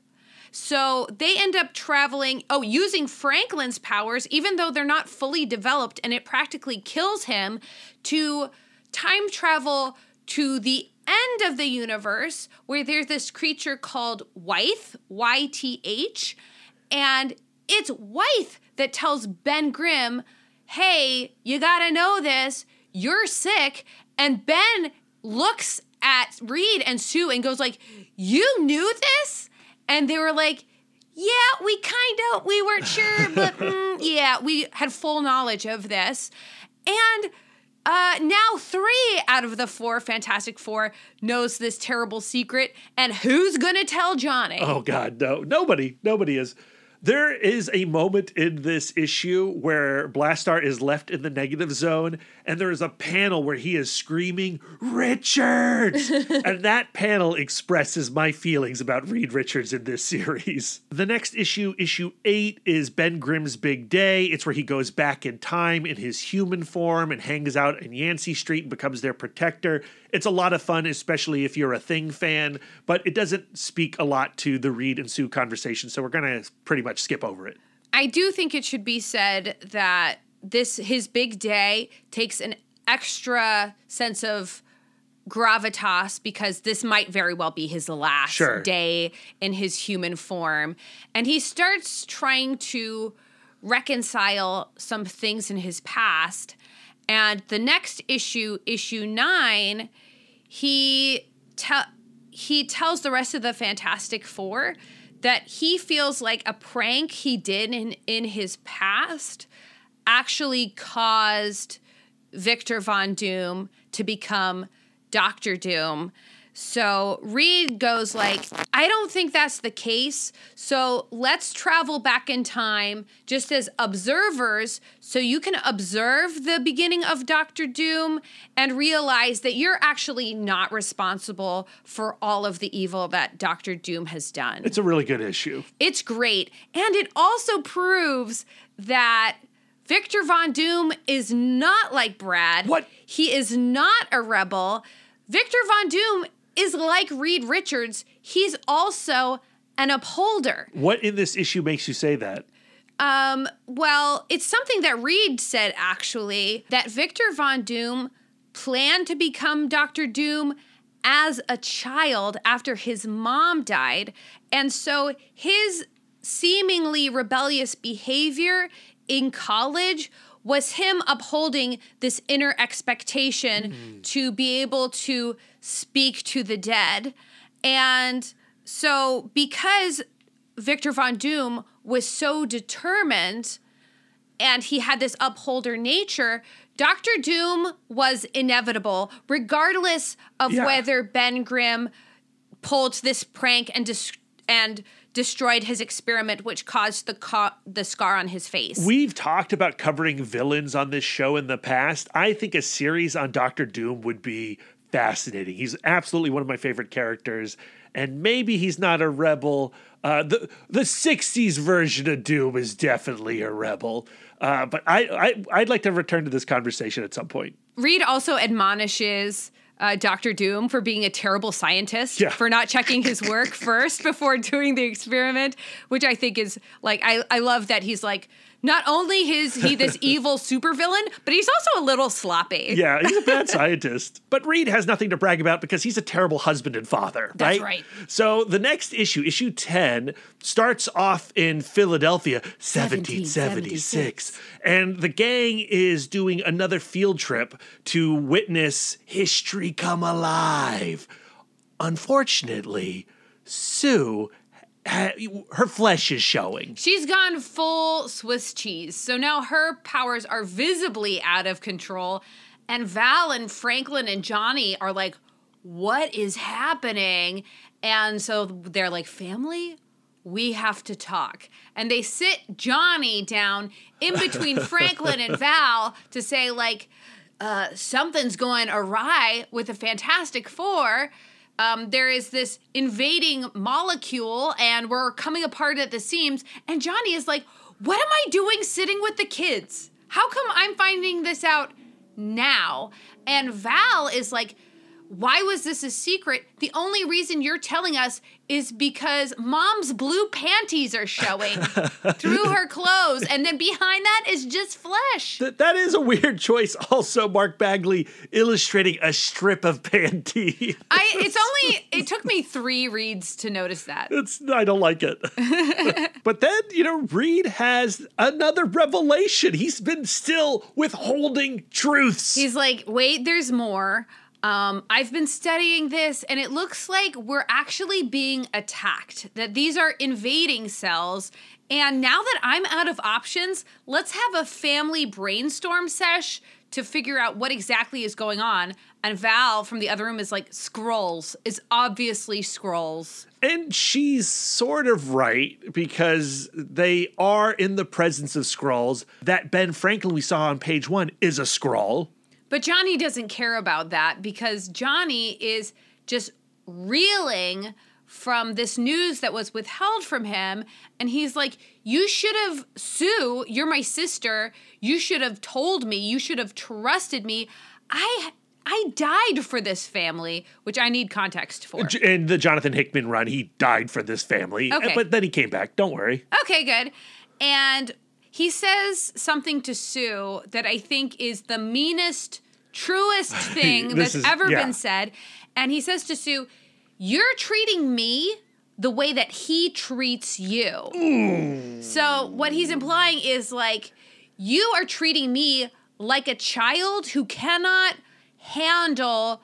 So they end up traveling, oh, using Franklin's powers, even though they're not fully developed and it practically kills him, to time travel to the end of the universe where there's this creature called Wythe, Y T H, and it's Wythe that tells Ben Grimm, hey, you gotta know this, you're sick. And Ben looks at Reed and Sue and goes like, you knew this? And they were like, yeah, we kind of, we weren't sure, but [LAUGHS] mm, yeah, we had full knowledge of this. And uh, now three out of the four Fantastic Four knows this terrible secret. And who's gonna tell Johnny? Oh God, no, nobody, nobody is. There is a moment in this issue where Blastar is left in the negative zone, and there is a panel where he is screaming, Richards! [LAUGHS] and that panel expresses my feelings about Reed Richards in this series. The next issue, issue eight, is Ben Grimm's Big Day. It's where he goes back in time in his human form and hangs out in Yancey Street and becomes their protector. It's a lot of fun, especially if you're a Thing fan, but it doesn't speak a lot to the Reed and Sue conversation, so we're going to pretty much skip over it. I do think it should be said that this his big day takes an extra sense of gravitas because this might very well be his last Sure. day in his human form and he starts trying to reconcile some things in his past and the next issue issue 9 he te- he tells the rest of the Fantastic Four that he feels like a prank he did in in his past actually caused Victor Von Doom to become Doctor Doom. So Reed goes like, I don't think that's the case. So let's travel back in time just as observers so you can observe the beginning of Doctor Doom and realize that you're actually not responsible for all of the evil that Doctor Doom has done. It's a really good issue. It's great. And it also proves that Victor Von Doom is not like Brad. What? He is not a rebel. Victor Von Doom is like Reed Richards. He's also an upholder. What in this issue makes you say that? Um, well, it's something that Reed said actually that Victor Von Doom planned to become Doctor Doom as a child after his mom died. And so his seemingly rebellious behavior in college was him upholding this inner expectation hmm. to be able to speak to the dead. And so, because Victor Von Doom was so determined and he had this upholder nature, Doctor Doom was inevitable, regardless of Yeah. whether Ben Grimm pulled this prank and dis- and destroyed his experiment, which caused the the scar on his face. We've talked about covering villains on this show in the past. I think a series on Doctor Doom would be fascinating. He's absolutely one of my favorite characters, and maybe he's not a rebel. Uh, the the '60s version of Doom is definitely a rebel. Uh, but I, I I'd like to return to this conversation at some point. Reed also admonishes uh, Doctor Doom for being a terrible scientist, Yeah. for not checking his work [LAUGHS] first before doing the experiment, which I think is like I, I love that he's like not only is he this [LAUGHS] evil supervillain, but he's also a little sloppy. Yeah, he's a bad [LAUGHS] scientist. But Reed has nothing to brag about because he's a terrible husband and father, That's right? right. So the next issue, issue 10, starts off in Philadelphia, 1776. And the gang is doing another field trip to witness history come alive. Unfortunately, Sue, her flesh is showing. She's gone full Swiss cheese. So now her powers are visibly out of control. And Val and Franklin and Johnny are like, what is happening? And so they're like, family? We have to talk. And they sit Johnny down in between [LAUGHS] Franklin and Val to say, like, uh, something's going awry with the Fantastic Four. Um, there is this invading molecule, and we're coming apart at the seams. And Johnny is like, What am I doing sitting with the kids? How come I'm finding this out now? And Val is like, why was this a secret? The only reason you're telling us is because mom's blue panties are showing [LAUGHS] through her clothes, and then behind that is just flesh. Th- that is a weird choice. Also, Mark Bagley illustrating a strip of panty. I [LAUGHS] it's only it took me three reads to notice that. It's I don't like it. [LAUGHS] but then, you know, Reed has another revelation. He's been still withholding truths. He's like, wait, there's more. Um, I've been studying this, and it looks like we're actually being attacked. That these are invading cells. And now that I'm out of options, let's have a family brainstorm sesh to figure out what exactly is going on. And Val from the other room is like, Skrulls. It's obviously Skrulls. And she's sort of right because they are in the presence of Skrulls. That Ben Franklin we saw on page one is a Skrull. But Johnny doesn't care about that because Johnny is just reeling from this news that was withheld from him. And he's like, You should have, Sue, you're my sister. You should have told me. You should have trusted me. I. I died for this family, which I need context for. In the Jonathan Hickman run, he died for this family. Okay. But then he came back. Don't worry. Okay, good. And he says something to Sue that I think is the meanest, truest [LAUGHS] thing that's is- ever yeah. been said. And he says to Sue, You're treating me the way that he treats you. Mm. So, what he's implying is like, you are treating me like a child who cannot handle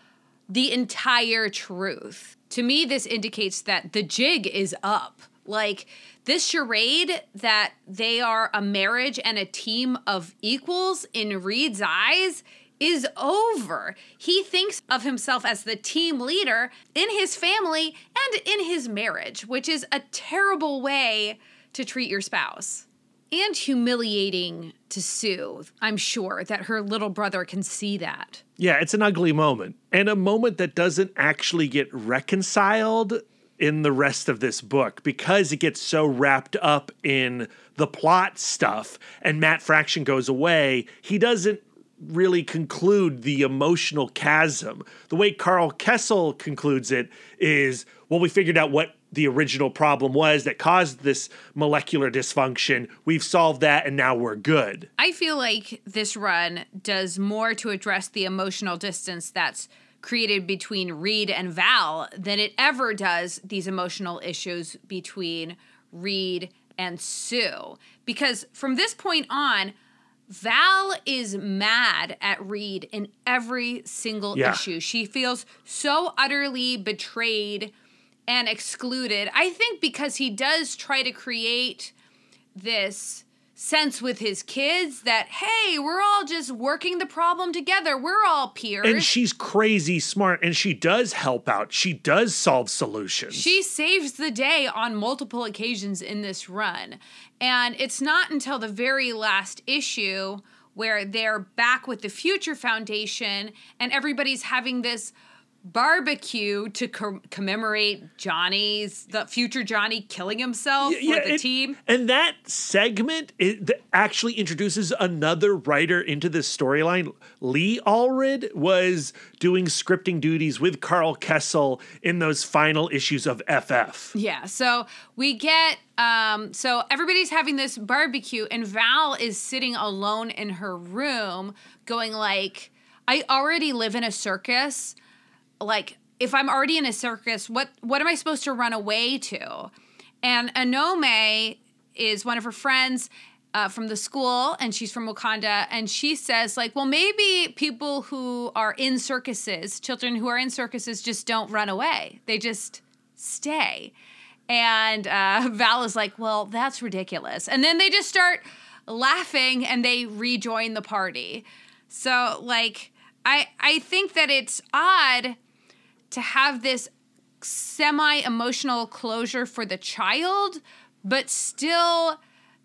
the entire truth. To me, this indicates that the jig is up. Like, this charade that they are a marriage and a team of equals in Reed's eyes is over. He thinks of himself as the team leader in his family and in his marriage, which is a terrible way to treat your spouse. And humiliating to Sue, I'm sure that her little brother can see that. Yeah, it's an ugly moment. And a moment that doesn't actually get reconciled in the rest of this book because it gets so wrapped up in the plot stuff and Matt Fraction goes away. He doesn't really conclude the emotional chasm. The way Karl Kesel concludes it is well, we figured out what the original problem was that caused this molecular dysfunction. We've solved that and now we're good. I feel like this run does more to address the emotional distance that's created between Reed and Val than it ever does these emotional issues between Reed and Sue. Because from this point on, Val is mad at Reed in every single Yeah. issue. She feels so utterly betrayed and excluded. I think because he does try to create this sense with his kids that hey, we're all just working the problem together. We're all peers. And she's crazy smart and she does help out. She does solve solutions. She saves the day on multiple occasions in this run. And it's not until the very last issue where they're back with the Future Foundation and everybody's having this barbecue to com- commemorate Johnny's the future Johnny killing himself for the it- team. And that segment it, th- actually introduces another writer into this storyline. Lee Allred was doing scripting duties with Karl Kesel in those final issues of FF. Yeah, so we get um so everybody's having this barbecue and Val is sitting alone in her room going like I already live in a circus. Like if I'm already in a circus, what what am I supposed to run away to? And Onome is one of her friends uh, from the school, and she's from Wakanda, and she says like, well, maybe people who are in circuses, children who are in circuses, just don't run away. They just stay. And uh, [LAUGHS] Val is like, well, that's ridiculous. And then they just start laughing and they rejoin the party. So, like, I, I think that it's odd to have this semi emotional closure for the child, but still,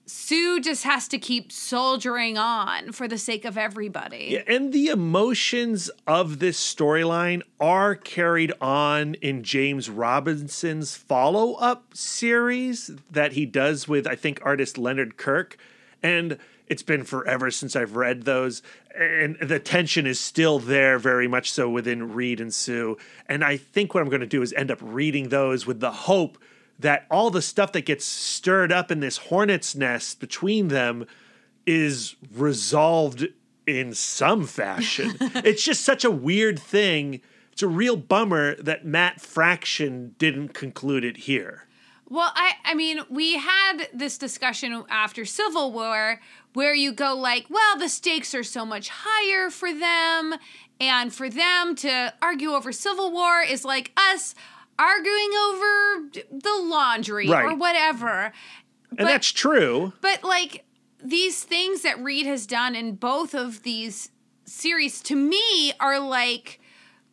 Sue just has to keep soldiering on for the sake of everybody. Yeah, and the emotions of this storyline are carried on in James Robinson's follow up series that he does with, I think, artist Leonard Kirk. And it's been forever since I've read those. And the tension is still there, very much so within Reed and Sue. And I think what I'm going to do is end up reading those with the hope that all the stuff that gets stirred up in this hornet's nest between them is resolved in some fashion. [LAUGHS] it's just such a weird thing. It's a real bummer that Matt Fraction didn't conclude it here. Well, I I mean, we had this discussion after Civil War where you go like, well, the stakes are so much higher for them and for them to argue over Civil War is like us arguing over the laundry or whatever. And that's true. But like these things that Reed has done in both of these series to me are like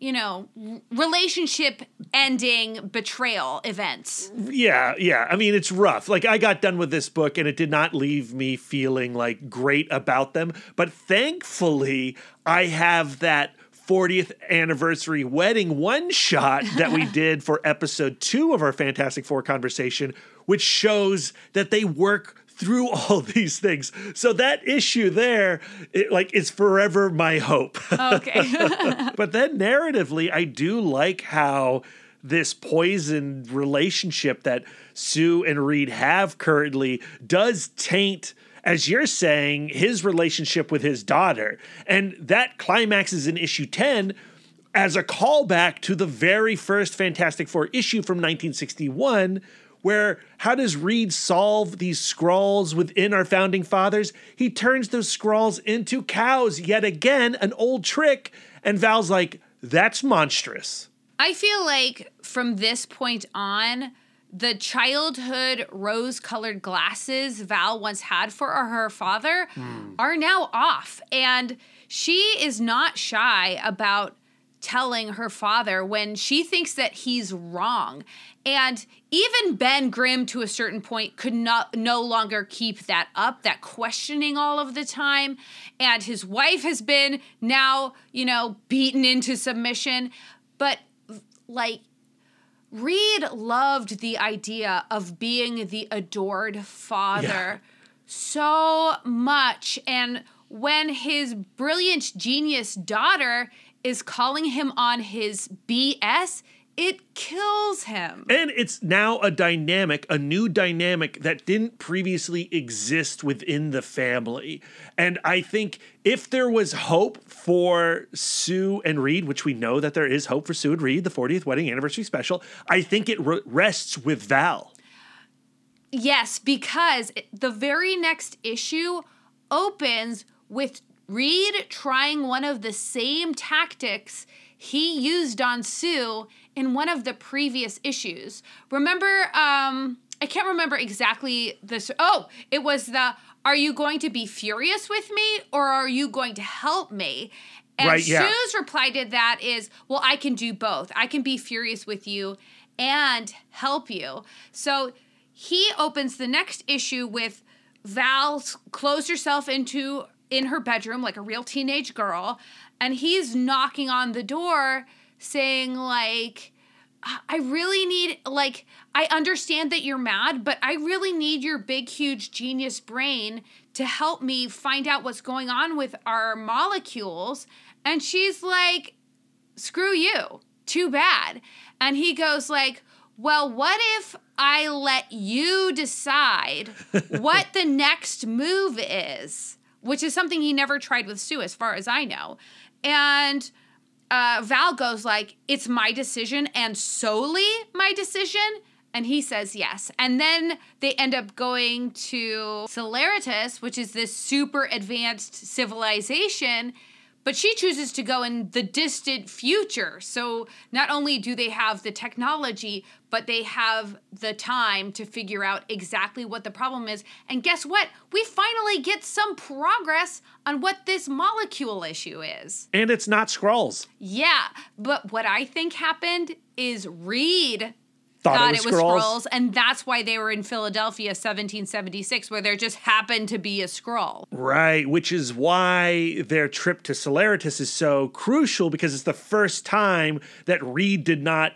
you know relationship ending betrayal events Yeah, yeah. I mean, it's rough. Like, I got done with this book and it did not leave me feeling like great about them. But thankfully, I have that 40th anniversary wedding one shot that we [LAUGHS] did for episode two of our Fantastic Four conversation, which shows that they work through [LAUGHS] all these things. So that issue there, it, like, is forever my hope. okay [LAUGHS] [LAUGHS] but then narratively, I do like how this poisoned relationship that Sue and Reed have currently does taint, as you're saying, his relationship with his daughter. And that climaxes in issue 10 as a callback to the very first Fantastic Four issue from 1961. Where how does Reed solve these Skrulls within our founding fathers? He turns those Skrulls into cows yet again, an old trick. And Val's like, that's monstrous. I feel like from this point on, the childhood rose colored glasses Val once had for her father hmm. are now off. And she is not shy about telling her father when she thinks that he's wrong. And even Ben Grimm, to a certain point, could not no longer keep that up, that questioning all of the time. And his wife has been now, you know, beaten into submission. But like Reed loved the idea of being the adored father Yeah. so much. And when his brilliant genius daughter is calling him on his BS, it kills him. And it's now a dynamic, a new dynamic that didn't previously exist within the family. And I think if there was hope for Sue and Reed, which we know that there is hope for Sue and Reed, the 40th wedding anniversary special, I think it re- rests with Val. Yes, because the very next issue opens with Reed trying one of the same tactics he used on Sue in one of the previous issues. Remember, um, I can't remember exactly this. Oh, it was the Are you going to be furious with me or are you going to help me? And Right, yeah. Sue's reply to that is, Well, I can do both. I can be furious with you and help you. So he opens the next issue with Val close yourself into in her bedroom like a real teenage girl and he's knocking on the door saying like I really need like I understand that you're mad, but I really need your big huge genius brain to help me find out what's going on with our molecules. And she's like, "Screw you. Too bad." And he goes like, "Well, what if I let you decide [LAUGHS] what the next move is?" Which is something he never tried with Sue as far as I know. And uh, Val goes like, "It's my decision and solely my decision," and he says yes. And then they end up going to Celeritas, which is this super advanced civilization. But she chooses to go in the distant future. So not only do they have the technology, but they have the time to figure out exactly what the problem is. And guess what? We finally get some progress on what this molecule issue is. And it's not Skrulls. Yeah, but what I think happened is Reed Thought, thought it was, Skrulls. Skrulls, and that's why they were in Philadelphia 1776, where there just happened to be a Skrull. Right, which is why their trip to Celeritas is so crucial because it's the first time that Reed did not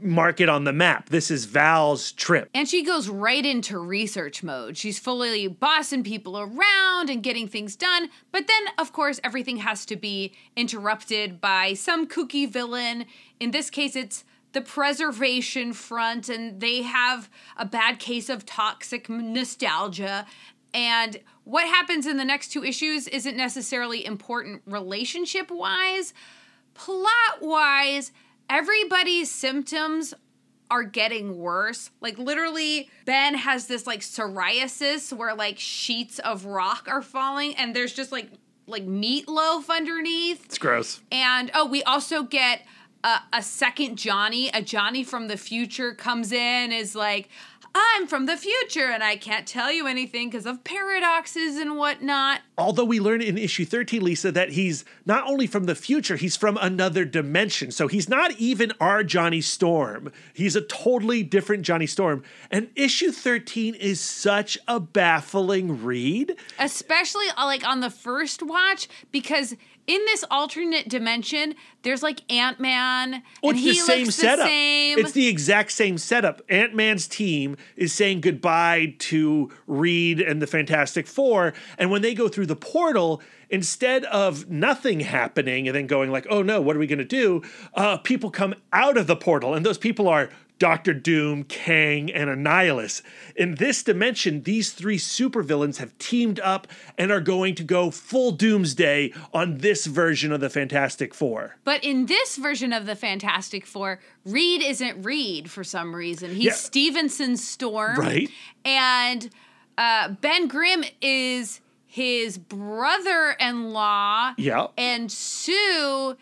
mark it on the map. This is Val's trip. And she goes right into research mode. She's fully bossing people around and getting things done. But then, of course, everything has to be interrupted by some kooky villain. In this case, it's the Preservation Front, and they have a bad case of toxic nostalgia. And what happens in the next two issues isn't necessarily important relationship wise. Plot wise, everybody's symptoms are getting worse. Like literally, Ben has this like psoriasis where like sheets of rock are falling, and there's just like like meatloaf underneath. It's gross. And oh, we also get a, a second Johnny. A Johnny from the future comes in, is like, I'm from the future and I can't tell you anything because of paradoxes and whatnot. Although we learn in issue 13, Lisa, that he's not only from the future, he's from another dimension. So he's not even our Johnny Storm. He's a totally different Johnny Storm. And issue 13 is such a baffling read. Especially uh, like on the first watch because in this alternate dimension, there's like Ant Man, and it's he the same looks setup. the same. It's the exact same setup. Ant Man's team is saying goodbye to Reed and the Fantastic Four, and when they go through the portal, instead of nothing happening and then going like, "Oh no, what are we going to do?" Uh, people come out of the portal, and those people are Doctor Doom, Kang, and Annihilus. In this dimension, these three supervillains have teamed up and are going to go full doomsday on this version of the Fantastic Four. But in this version of the Fantastic Four, Reed isn't Reed for some reason. He's Yeah. Stevenson Storm. Right. And uh, Ben Grimm is his brother in law. Yeah. And Sue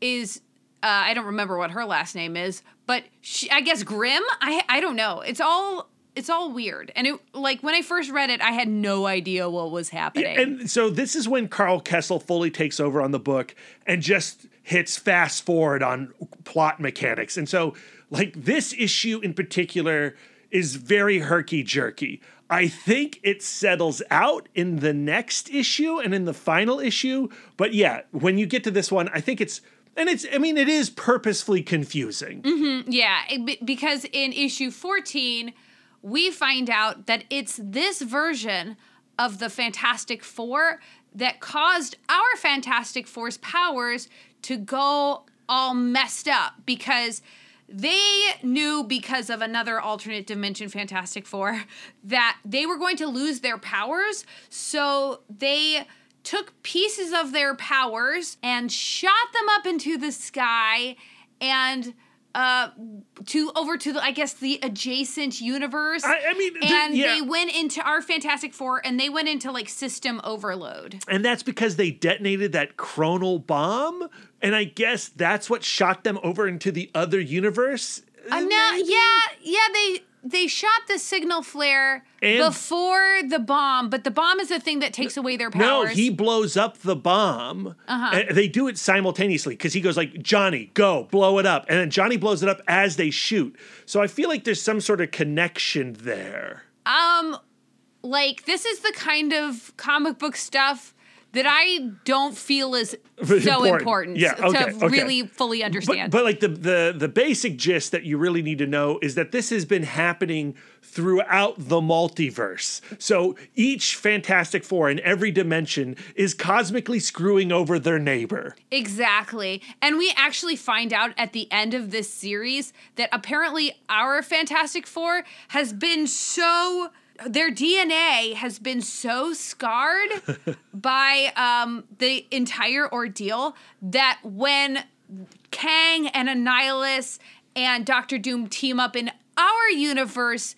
is. Uh, I don't remember what her last name is, but she, I guess grim. I I don't know. It's all it's all weird, and it like when I first read it, I had no idea what was happening. And so this is when Karl Kesel fully takes over on the book and just hits fast forward on plot mechanics. And so, like, this issue in particular is very herky jerky. I think it settles out in the next issue and in the final issue. But yeah, when you get to this one, I think it's, and it's, I mean, it is purposefully confusing. Mm-hmm. Yeah, it- be- because in issue 14, we find out that it's this version of the Fantastic Four that caused our Fantastic Four's powers to go all messed up because they knew because of another alternate dimension Fantastic Four [LAUGHS] that they were going to lose their powers. So they took pieces of their powers and shot them up into the sky and uh to over to the I guess the adjacent universe. I- I mean, and yeah. they went into our Fantastic Four and they went into like system overload. And that's because they detonated that chronal bomb. And I guess that's what shot them over into the other universe. Uh, no, yeah, yeah, they they shot the signal flare And- before the bomb, but the bomb is the thing that takes away their powers. No, he blows up the bomb. Uh-huh. And they do it simultaneously because he goes like, "Johnny, go blow it up," and then Johnny blows it up as they shoot. So I feel like there's some sort of connection there. um like this is the kind of comic book stuff that I don't feel is [LAUGHS] so Important. important, Yeah, to okay, okay. really fully But, understand. but like the, the the basic gist that you really need to know is that this has been happening throughout the multiverse. So each Fantastic Four in every dimension is cosmically screwing over their neighbor. Exactly. And we actually find out at the end of this series that apparently our Fantastic Four has been so their DNA has been so scarred [LAUGHS] by um, the entire ordeal that when Kang and Annihilus and Doctor Doom team up in our universe,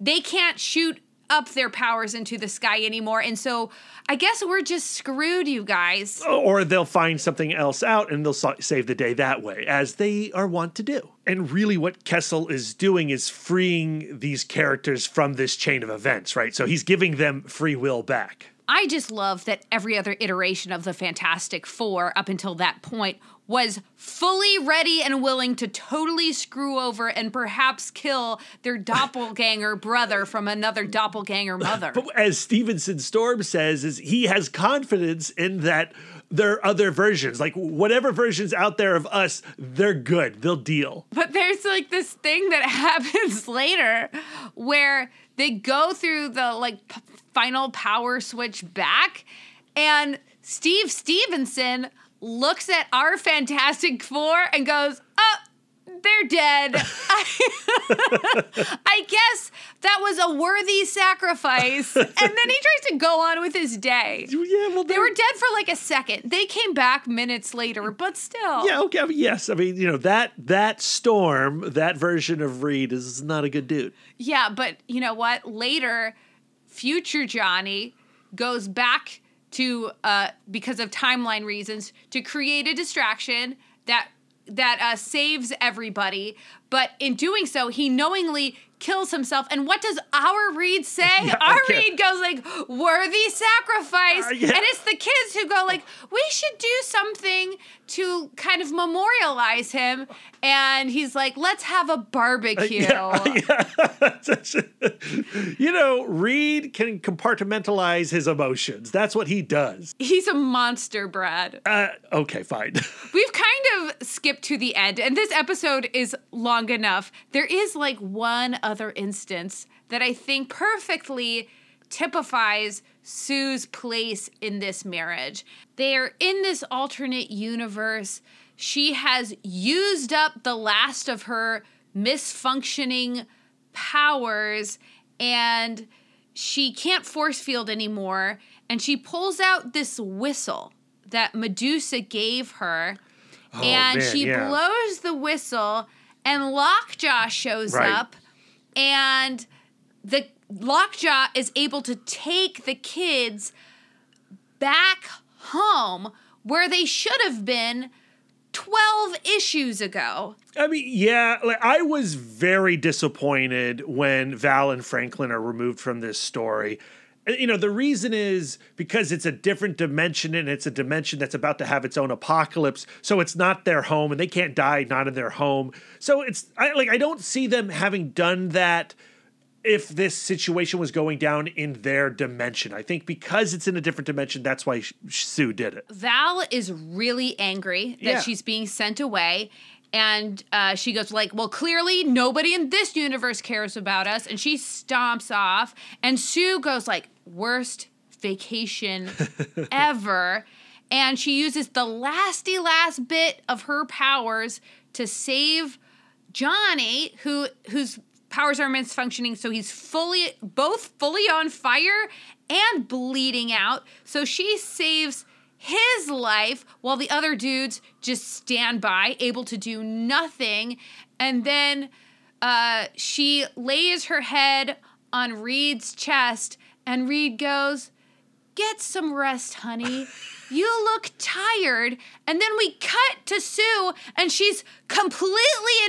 they can't shoot up their powers into the sky anymore. And so I guess we're just screwed, you guys. or they'll find something else out and they'll save the day that way, as they are wont to do. And really, what Kesel is doing is freeing these characters from this chain of events, right? So he's giving them free will back. I just love that every other iteration of the Fantastic Four up until that point was fully ready and willing to totally screw over and perhaps kill their [LAUGHS] doppelganger brother from another doppelganger mother. But as Stevenson Storm says, is he has confidence in that there are other versions, like whatever versions out there of us, they're good. They'll deal. But there's like this thing that [LAUGHS] happens later where they go through the like p- final power switch back and Steve Stevenson looks at our Fantastic Four and goes, "Oh, they're dead." [LAUGHS] I guess that was a worthy sacrifice. and then he tries to go on with his day. Yeah, well, They were dead for like a second. They came back minutes later, but still. Yeah, okay. I mean, yes, I mean, you know that that storm, that version of Reed is not a good dude. Yeah, but you know what? Later, future Johnny goes back to uh because of timeline reasons to create a distraction that that uh, saves everybody. but in doing so, he knowingly kills himself. And what does our Reed say? [LAUGHS] Yeah, our okay. Reed goes like, "Worthy sacrifice," Uh, yeah. and it's the kids who go like, "We should do something to kind of memorialize him." And he's like, "Let's have a barbecue." [LAUGHS] [LAUGHS] you know, Reed can compartmentalize his emotions. That's what he does. He's a monster, Brad. Uh, okay, fine. We've kind of skipped to the end, and this episode is long enough. There is like one other instance that I think perfectly typifies Sue's place in this marriage. They're in this alternate universe. She has used up the last of her misfunctioning powers and she can't force field anymore. And she pulls out this whistle that Medusa gave her. Oh, and man, she yeah. blows the whistle, and Lockjaw shows Right. up. And the Lockjaw is able to take the kids back home where they should have been 12 issues ago. I mean, yeah, like I was very disappointed when Val and Franklin are removed from this story. You know, the reason is because it's a different dimension and it's a dimension that's about to have its own apocalypse. So it's not their home and they can't die not in their home. So it's I like I don't see them having done that if this situation was going down in their dimension. I think because it's in a different dimension, that's why Sue did it. Val is really angry that Yeah. she's being sent away. And uh, she goes like, "Well, clearly nobody in this universe cares about us." And she stomps off. And Sue goes like, "Worst vacation [LAUGHS] ever." And she uses the lasty last bit of her powers to save Johnny, who whose powers are misfunctioning, so he's fully both fully on fire and bleeding out. So she saves his life while the other dudes just stand by, able to do nothing. And then uh, she lays her head on Reed's chest, and Reed goes, Get some rest, honey. You look tired. And then we cut to Sue, and she's completely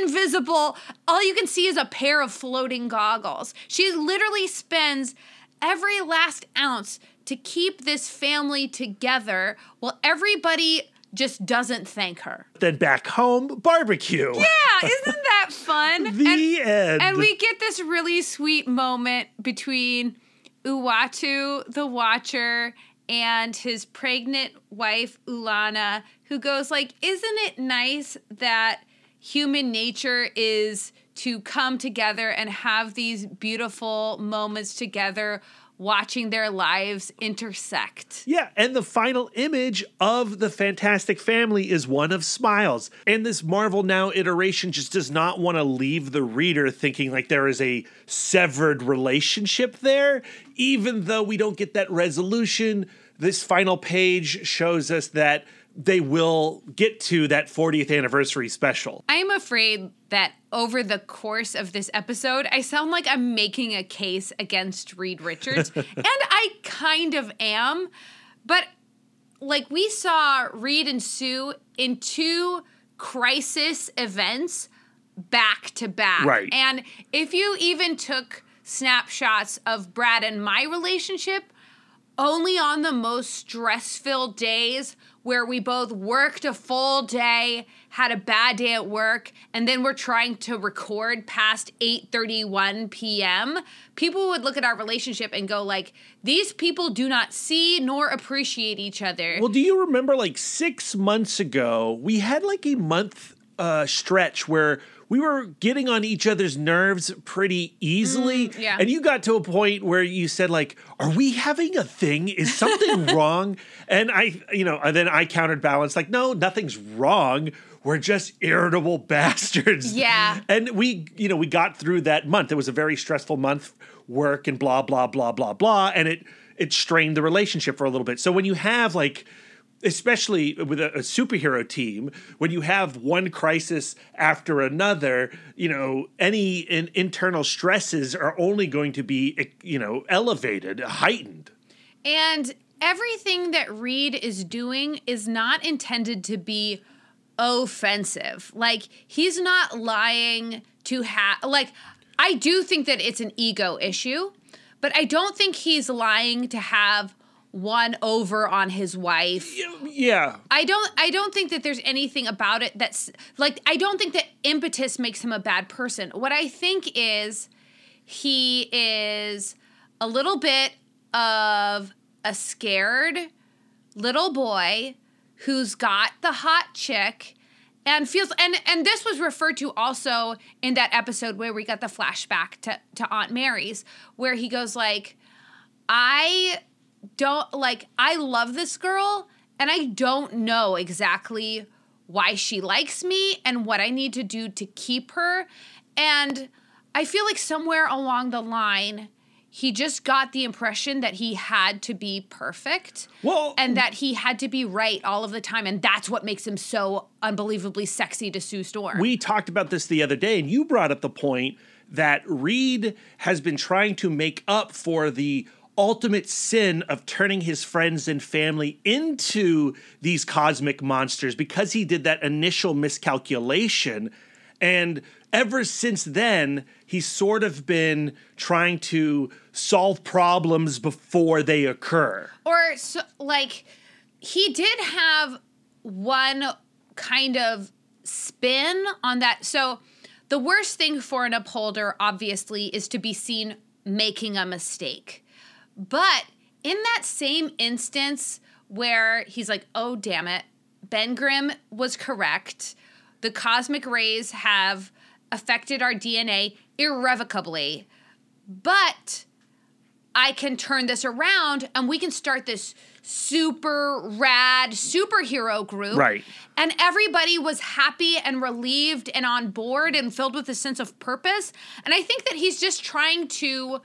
invisible. All you can see is a pair of floating goggles. She literally spends every last ounce to keep this family together while everybody just doesn't thank her. Then back home, barbecue. Yeah, isn't that fun? [LAUGHS] The end. And we get this really sweet moment between Uatu, the Watcher, and his pregnant wife Ulana, who goes like, "Isn't it nice that human nature is to come together and have these beautiful moments together?" Watching their lives intersect. Yeah, and the final image of the Fantastic Family is one of smiles. And this Marvel Now iteration just does not want to leave the reader thinking like there is a severed relationship there, even though we don't get that resolution. This final page shows us that they will get to that 40th anniversary special. I am afraid that over the course of this episode, I sound like I'm making a case against Reed Richards. [LAUGHS] and I kind of am. But like we saw Reed and Sue in two crisis events back to back. Right. And if you even took snapshots of Brad and my relationship, only on the most stress filled days where we both worked a full day, had a bad day at work, and then we're trying to record past 8:31 p.m. People would look at our relationship and go like, "These people do not see nor appreciate each other." Well, do you remember like six months ago, we had like a month uh, stretch where we were getting on each other's nerves pretty easily. Mm, yeah. And you got to a point where you said, like, are we having a thing? Is something [LAUGHS] wrong? And I, you know, and then I countered balance, like, no, nothing's wrong. We're just irritable [LAUGHS] bastards. Yeah. And we, you know, we got through that month. It was a very stressful month, work and blah, blah, blah, blah, blah. And it it strained the relationship for a little bit. So when you have like especially with a, a superhero team, when you have one crisis after another, you know, any in, internal stresses are only going to be, you know, elevated, heightened. And everything that Reed is doing is not intended to be offensive. Like, he's not lying to have like I do think that it's an ego issue, but I don't think he's lying to have one over on his wife. Yeah. I don't I don't think that there's anything about it that's like I don't think that impetus makes him a bad person. What I think is he is a little bit of a scared little boy who's got the hot chick and feels and and this was referred to also in that episode where we got the flashback to to Aunt Mary's where he goes like I don't like I love this girl and I don't know exactly why she likes me and what I need to do to keep her and I feel like somewhere along the line he just got the impression that he had to be perfect Well, and that he had to be right all of the time and that's what makes him so unbelievably sexy to Sue Storm. we talked about this the other day, and you brought up the point that Reed has been trying to make up for the ultimate sin of turning his friends and family into these cosmic monsters because he did that initial miscalculation. And ever since then, he's sort of been trying to solve problems before they occur. or so, like he did have one kind of spin on that so the worst thing for an upholder obviously is to be seen making a mistake but in that same instance where he's like oh damn it ben grimm was correct the cosmic rays have affected our dna irrevocably but I can turn this around and we can start this super rad superhero group. Right. And everybody was happy and relieved and on board and filled with a sense of purpose. And I think that he's just trying to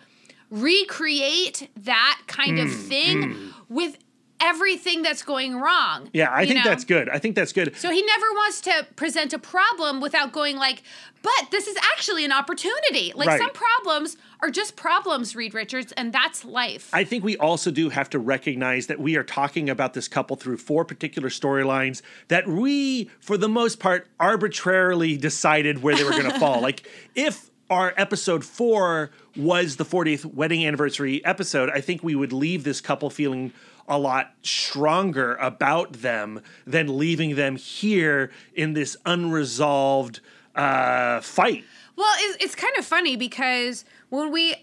recreate that kind Mm, of thing with everything that's going wrong. Yeah, I think know? that's good. I think that's good. So he never wants to present a problem without going like, but this is actually an opportunity. Like Right. some problems are just problems, Reed Richards, and that's life. I think we also do have to recognize that we are talking about this couple through four particular storylines that we, for the most part, arbitrarily decided where they were going [LAUGHS] to fall. Like, if our episode four was the 40th wedding anniversary episode, I think we would leave this couple feeling a lot stronger about them than leaving them here in this unresolved uh, fight. Well, it's, it's kind of funny because when we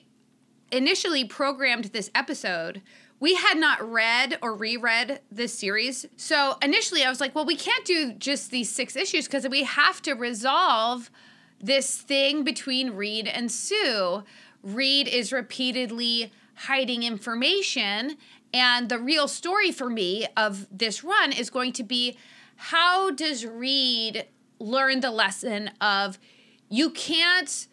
initially programmed this episode, we had not read or reread this series. So initially I was like, well, we can't do just these six issues because we have to resolve this thing between Reed and Sue. Reed is repeatedly hiding information. And the real story for me of this run is going to be how does Reed learn the lesson of you can't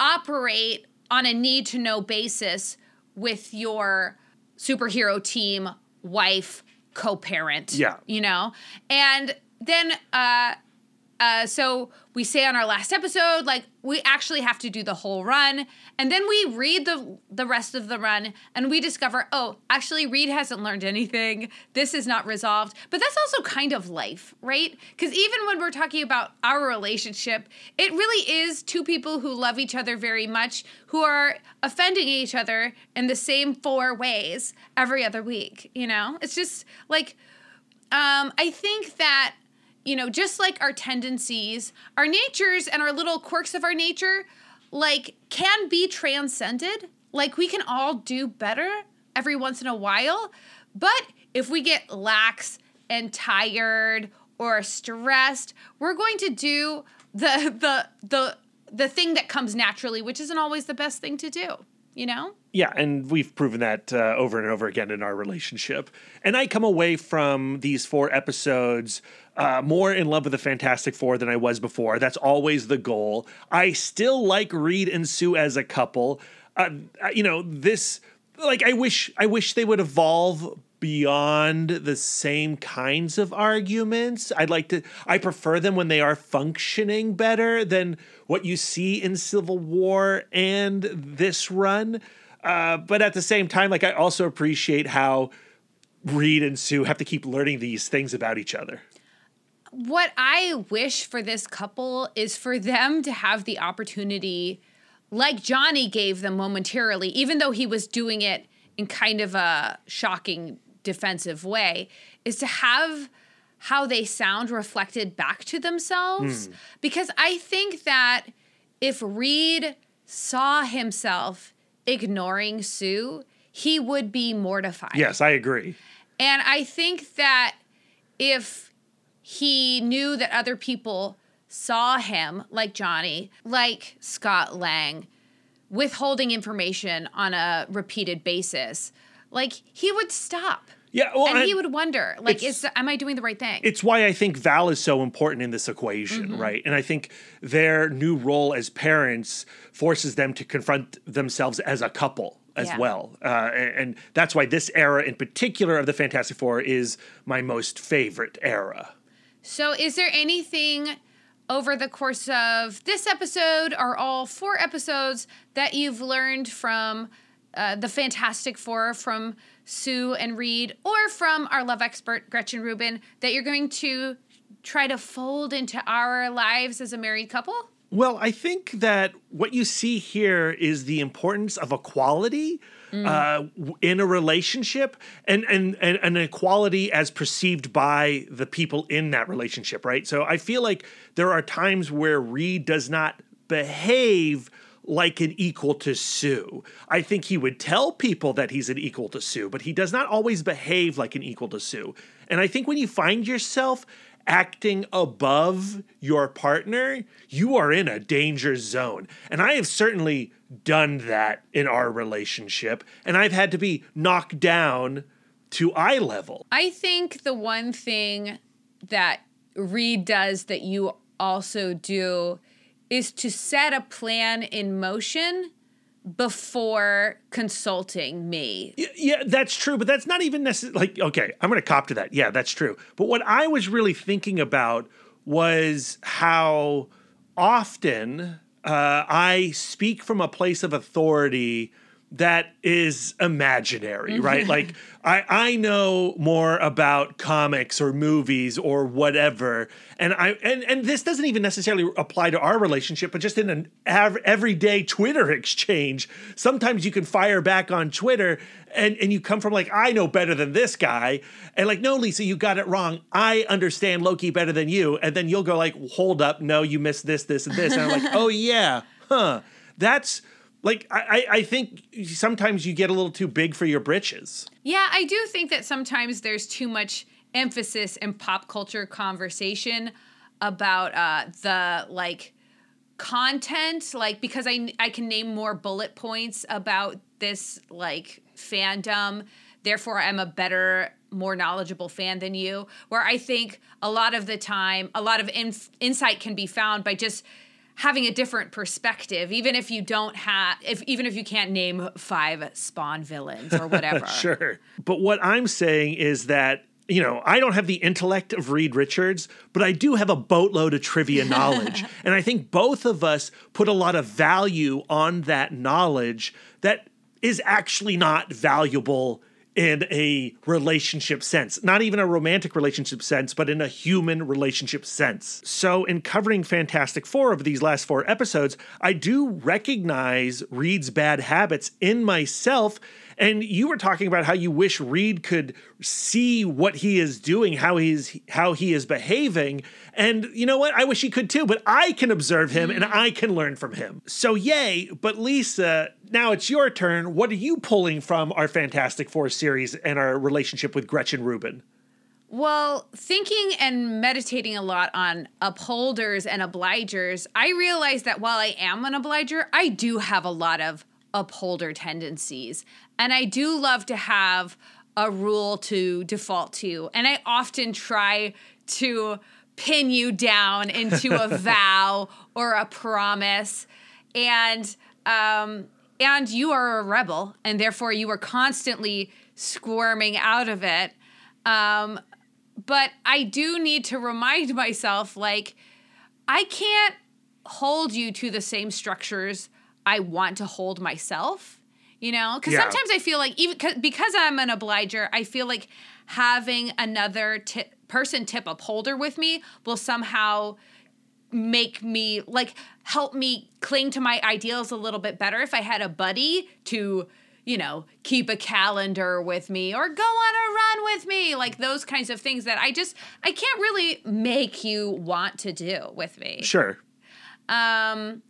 operate on a need to know basis with your superhero team, wife, co parent. Yeah. You know? And then, uh, uh, so we say on our last episode, like we actually have to do the whole run, and then we read the the rest of the run, and we discover, oh, actually, Reed hasn't learned anything. This is not resolved. But that's also kind of life, right? Because even when we're talking about our relationship, it really is two people who love each other very much, who are offending each other in the same four ways every other week. You know, it's just like um, I think that, you know, just like our tendencies, our natures and our little quirks of our nature, like, can be transcended. Like, we can all do better every once in a while. But if we get lax and tired or stressed, we're going to do the, the, the, the thing that comes naturally, which isn't always the best thing to do, you know? Yeah, and we've proven that uh, over and over again in our relationship. And I come away from these four episodes uh, more in love with the Fantastic Four than I was before. That's always the goal. I still like Reed and Sue as a couple. Uh, you know, this like I wish I wish they would evolve beyond the same kinds of arguments. I'd like to I prefer them when they are functioning better than what you see in Civil War and this run. Uh, but at the same time, like I also appreciate how Reed and Sue have to keep learning these things about each other. what I wish for this couple is for them to have the opportunity, like Johnny gave them momentarily, even though he was doing it in kind of a shocking defensive way, is to have how they sound reflected back to themselves. Because I think that if Reed saw himself ignoring Sue, he would be mortified. Yes, I agree. And I think that if he knew that other people saw him, like Johnny, like Scott Lang, withholding information on a repeated basis, like he would stop. Yeah, well, and he would wonder, like, is am I doing the right thing? it's why I think Val is so important in this equation, Mm-hmm. right? And I think their new role as parents forces them to confront themselves as a couple as Yeah. well. Uh, and, and that's why this era in particular of the Fantastic Four is my most favorite era. So, is there anything over the course of this episode or all four episodes that you've learned from uh, the Fantastic Four, from Sue and Reed, or from our love expert, Gretchen Rubin, that you're going to try to fold into our lives as a married couple? Well, I think that what you see here is the importance of equality uh, in a relationship and, and, and an equality as perceived by the people in that relationship, right? So I feel like there are times where Reed does not behave like an equal to Sue. I think he would tell people that he's an equal to Sue, but he does not always behave like an equal to Sue. And I think when you find yourself acting above your partner, you are in a danger zone. And I have certainly done that in our relationship, and I've had to be knocked down to eye level. I think the one thing that Reed does that you also do is to set a plan in motion before consulting me. Yeah, that's true, but that's not even necessarily like okay, I'm going to cop to that. Yeah, that's true. But what I was really thinking about was how often uh, I speak from a place of authority that is imaginary, mm-hmm. right? Like I I know more about comics or movies or whatever, and I and and this doesn't even necessarily apply to our relationship, but just in an av- everyday Twitter [LAUGHS] exchange. Sometimes you can fire back on Twitter, and and you come from like I know better than this guy, and like no, Lisa, you got it wrong. I understand Loki better than you, and then you'll go like, hold up, no, you missed this, this, and this, and I'm like, [LAUGHS] oh yeah, huh, that's. Like I, I think sometimes you get a little too big for your britches. Yeah, I do think that sometimes there's too much emphasis in pop culture conversation about uh, the like content, like because I I can name more bullet points about this like fandom. Therefore, I'm a better, more knowledgeable fan than you. Where I think a lot of the time, a lot of inf- insight can be found by just having a different perspective even if you don't have if even if you can't name five spawn villains or whatever [LAUGHS] Sure. But what I'm saying is that, you know, I don't have the intellect of Reed Richards, but I do have a boatload of trivia knowledge. [LAUGHS] and I think both of us put a lot of value on that knowledge that is actually not valuable in a relationship sense, not even a romantic relationship sense, but in a human relationship sense. So, in covering Fantastic Four of these last four episodes, I do recognize Reed's bad habits in myself. And you were talking about how you wish Reed could see what he is doing, how he's how he is behaving. And you know what? I wish he could too, but I can observe him and I can learn from him. So yay, but Lisa, now it's your turn. What are you pulling from our Fantastic Four series and our relationship with Gretchen Rubin? Well, thinking and meditating a lot on upholders and obligers, I realized that while I am an obliger, I do have a lot of upholder tendencies. And I do love to have a rule to default to. And I often try to pin you down into a [LAUGHS] vow or a promise. And um and you are a rebel and therefore you are constantly squirming out of it. Um but I do need to remind myself like I can't hold you to the same structures I want to hold myself, you know? Cuz Yeah. sometimes I feel like even because I'm an obliger, I feel like having another t- person tip upholder with me will somehow make me like help me cling to my ideals a little bit better if I had a buddy to you know, keep a calendar with me or go on a run with me, like those kinds of things that I just I can't really make you want to do with me. Sure. Um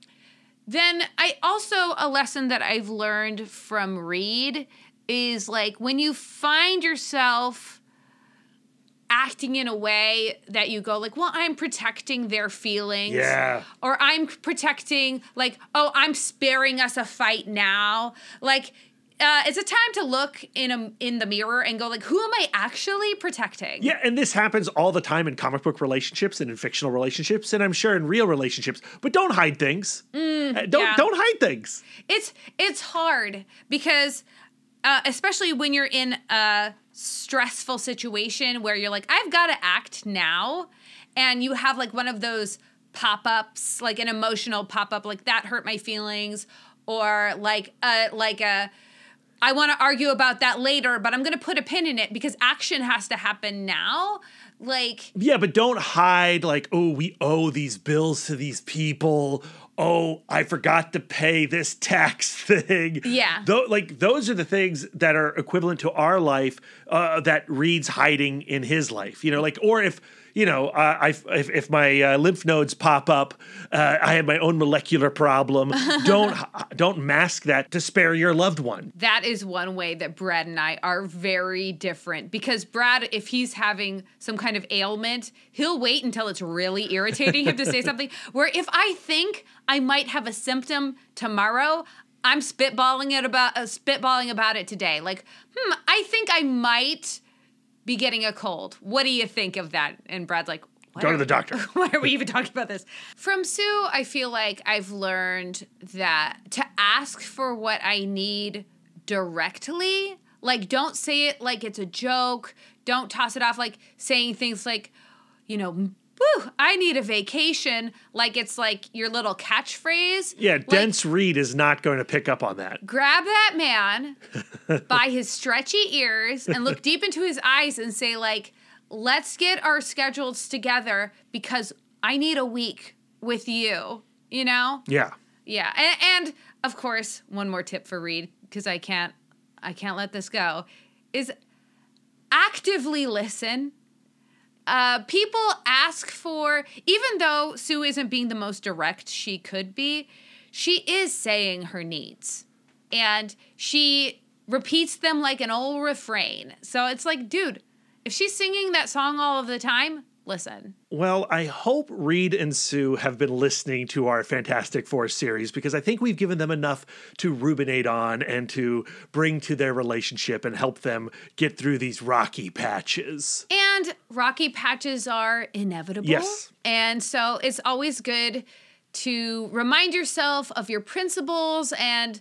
then I also a lesson that I've learned from Reed is like when you find yourself acting in a way that you go like well i'm protecting their feelings Yeah. or i'm protecting like oh i'm sparing us a fight now like uh, it's a time to look in a, in the mirror and go like who am i actually protecting Yeah, and this happens all the time in comic book relationships and in fictional relationships, and I'm sure in real relationships. But don't hide things. Uh, don't Mm, yeah. don't hide things. it's it's hard because uh, especially when you're in a stressful situation where you're like i've got to act now and you have like one of those pop-ups like an emotional pop-up like that hurt my feelings or like a like a i want to argue about that later but i'm going to put a pin in it because action has to happen now like Yeah, but don't hide like, oh, we owe these bills to these people. Oh, I forgot to pay this tax [LAUGHS] thing. Yeah. Though, like those are the things that are equivalent to our life uh, that Reed's hiding in his life. You know, like or if you know, uh, I if, if my uh, lymph nodes pop up, uh, I have my own molecular problem. [LAUGHS] don't don't mask that to spare your loved one. that is one way that Brad and I are very different because Brad, if he's having some kind of ailment, he'll wait until it's really irritating him to say [LAUGHS] something. Where if I think I might have a symptom tomorrow, I'm spitballing it about uh, spitballing about it today. Like, hmm, I think I might be getting a cold. What do you think of that? And Brad's like, "Why Go to the doctor. [LAUGHS] why are we even talking about this? From Sue, I feel like I've learned that to ask for what I need directly, like don't say it like it's a joke, don't toss it off like saying things like, you know, woo, I need a vacation, like it's like your little catchphrase. Yeah, Like, dense Reed is not going to pick up on that. grab that man [LAUGHS] by his stretchy ears and look deep into his eyes and say like let's get our schedules together because i need a week with you you know Yeah. yeah and, and of course one more tip for reed because i can't i can't let this go is actively listen uh, people ask for even though sue isn't being the most direct she could be she is saying her needs. And she repeats them like an old refrain. So it's like dude if she's singing that song all of the time listen Well, I hope Reed and Sue have been listening to our Fantastic Four series because I think we've given them enough to ruminate on and to bring to their relationship and help them get through these rocky patches. And rocky patches are inevitable. Yes. And so it's always good to remind yourself of your principles and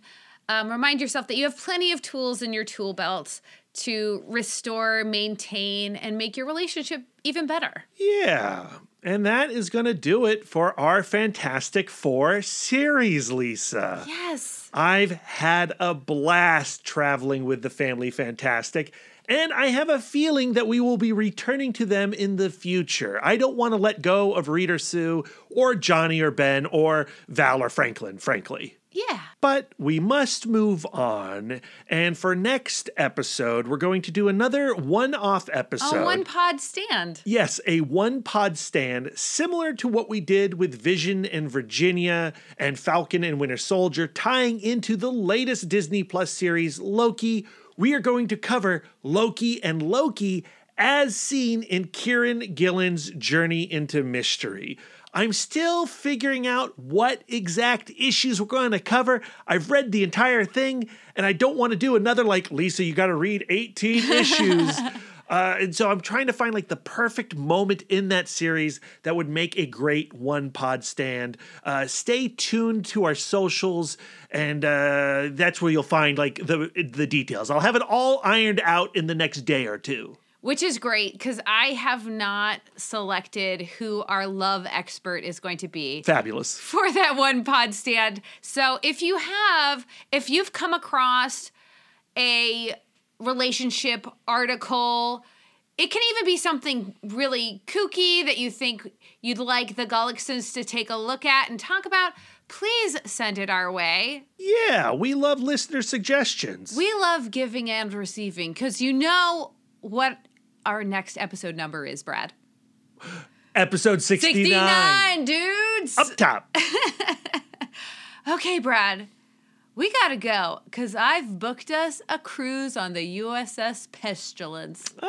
um, remind yourself that you have plenty of tools in your tool belt to restore, maintain, and make your relationship even better. Yeah. And that is going to do it for our Fantastic Four series, Lisa. Yes. I've had a blast traveling with the Family Fantastic, and I have a feeling that we will be returning to them in the future. I don't want to let go of Reader Sue or Johnny or Ben or Val or Franklin, frankly. Yeah. But we must move on. And for next episode, we're going to do another one off episode. A one pod stand. Yes, a one pod stand similar to what we did with Vision and Virginia and Falcon and Winter Soldier, tying into the latest Disney Plus series, Loki. We are going to cover Loki and Loki as seen in Kieron Gillen's Journey into Mystery. I'm still figuring out what exact issues we're going to cover. I've read the entire thing, and I don't want to do another, like, Lisa, you got to read 18 [LAUGHS] issues. Uh, and so I'm trying to find like the perfect moment in that series that would make a great one pod stand. Uh, stay tuned to our socials, and uh, that's where you'll find like the the details. I'll have it all ironed out in the next day or two. Which is great because I have not selected who our love expert is going to be. Fabulous. for that one pod stand. So if you have, if you've come across a relationship article It can even be something really kooky that you think you'd like the Gullicksons to take a look at and talk about. Please send it our way. Yeah, we love listener suggestions. We love giving and receiving because you know what our next episode number is, Brad. Episode 69. 69, dudes. Up top. [LAUGHS] Okay, Brad, we gotta go because I've booked us a cruise on the USS Pestilence. Uh,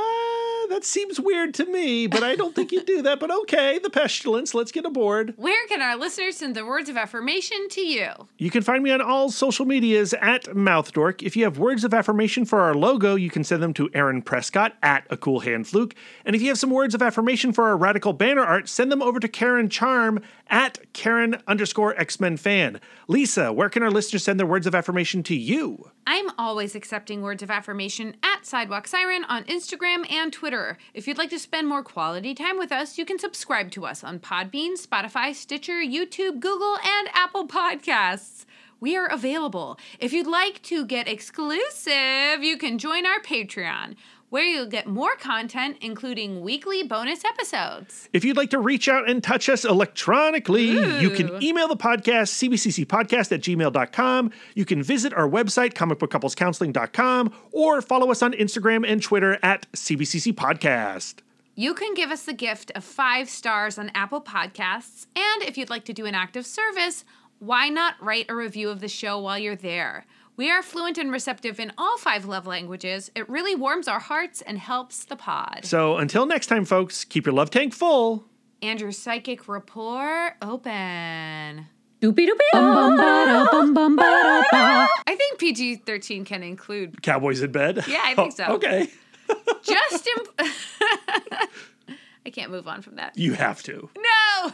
that seems weird to me, but I don't think you do that. But okay, the pestilence. Let's get aboard. Where can our listeners send the words of affirmation to you? You can find me on all social medias at MouthDork. If you have words of affirmation for our logo, you can send them to Aaron Prescott at A Cool Hand Fluke. And if you have some words of affirmation for our radical banner art, send them over to Karen Charm at Karen underscore X Men fan. Lisa, where can our listeners send their words of affirmation to you? I'm always accepting words of affirmation at Sidewalk Siren on Instagram and Twitter. If you'd like to spend more quality time with us, you can subscribe to us on Podbean, Spotify, Stitcher, YouTube, Google, and Apple Podcasts. We are available. If you'd like to get exclusive, you can join our Patreon, where you'll get more content, including weekly bonus episodes. If you'd like to reach out and touch us electronically, you can email the podcast, cbccpodcast at gmail.com. You can visit our website, comicbookcouplescounseling.com, or follow us on Instagram and Twitter at CBCC Podcast. You can give us the gift of five stars on Apple Podcasts. And if you'd like to do an act of service, why not write a review of the show while you're there? We are fluent and receptive in all five love languages. It really warms our hearts and helps the pod. So until next time, folks, keep your love tank full. And your psychic rapport open. Doopy doopy bum bum ba da bum bum ba da ba. I think PG 13 can include Cowboys in bed? Yeah, I think so. [LAUGHS] okay. [LAUGHS] just. Imp- [LAUGHS] I can't move on from that. You have to. No!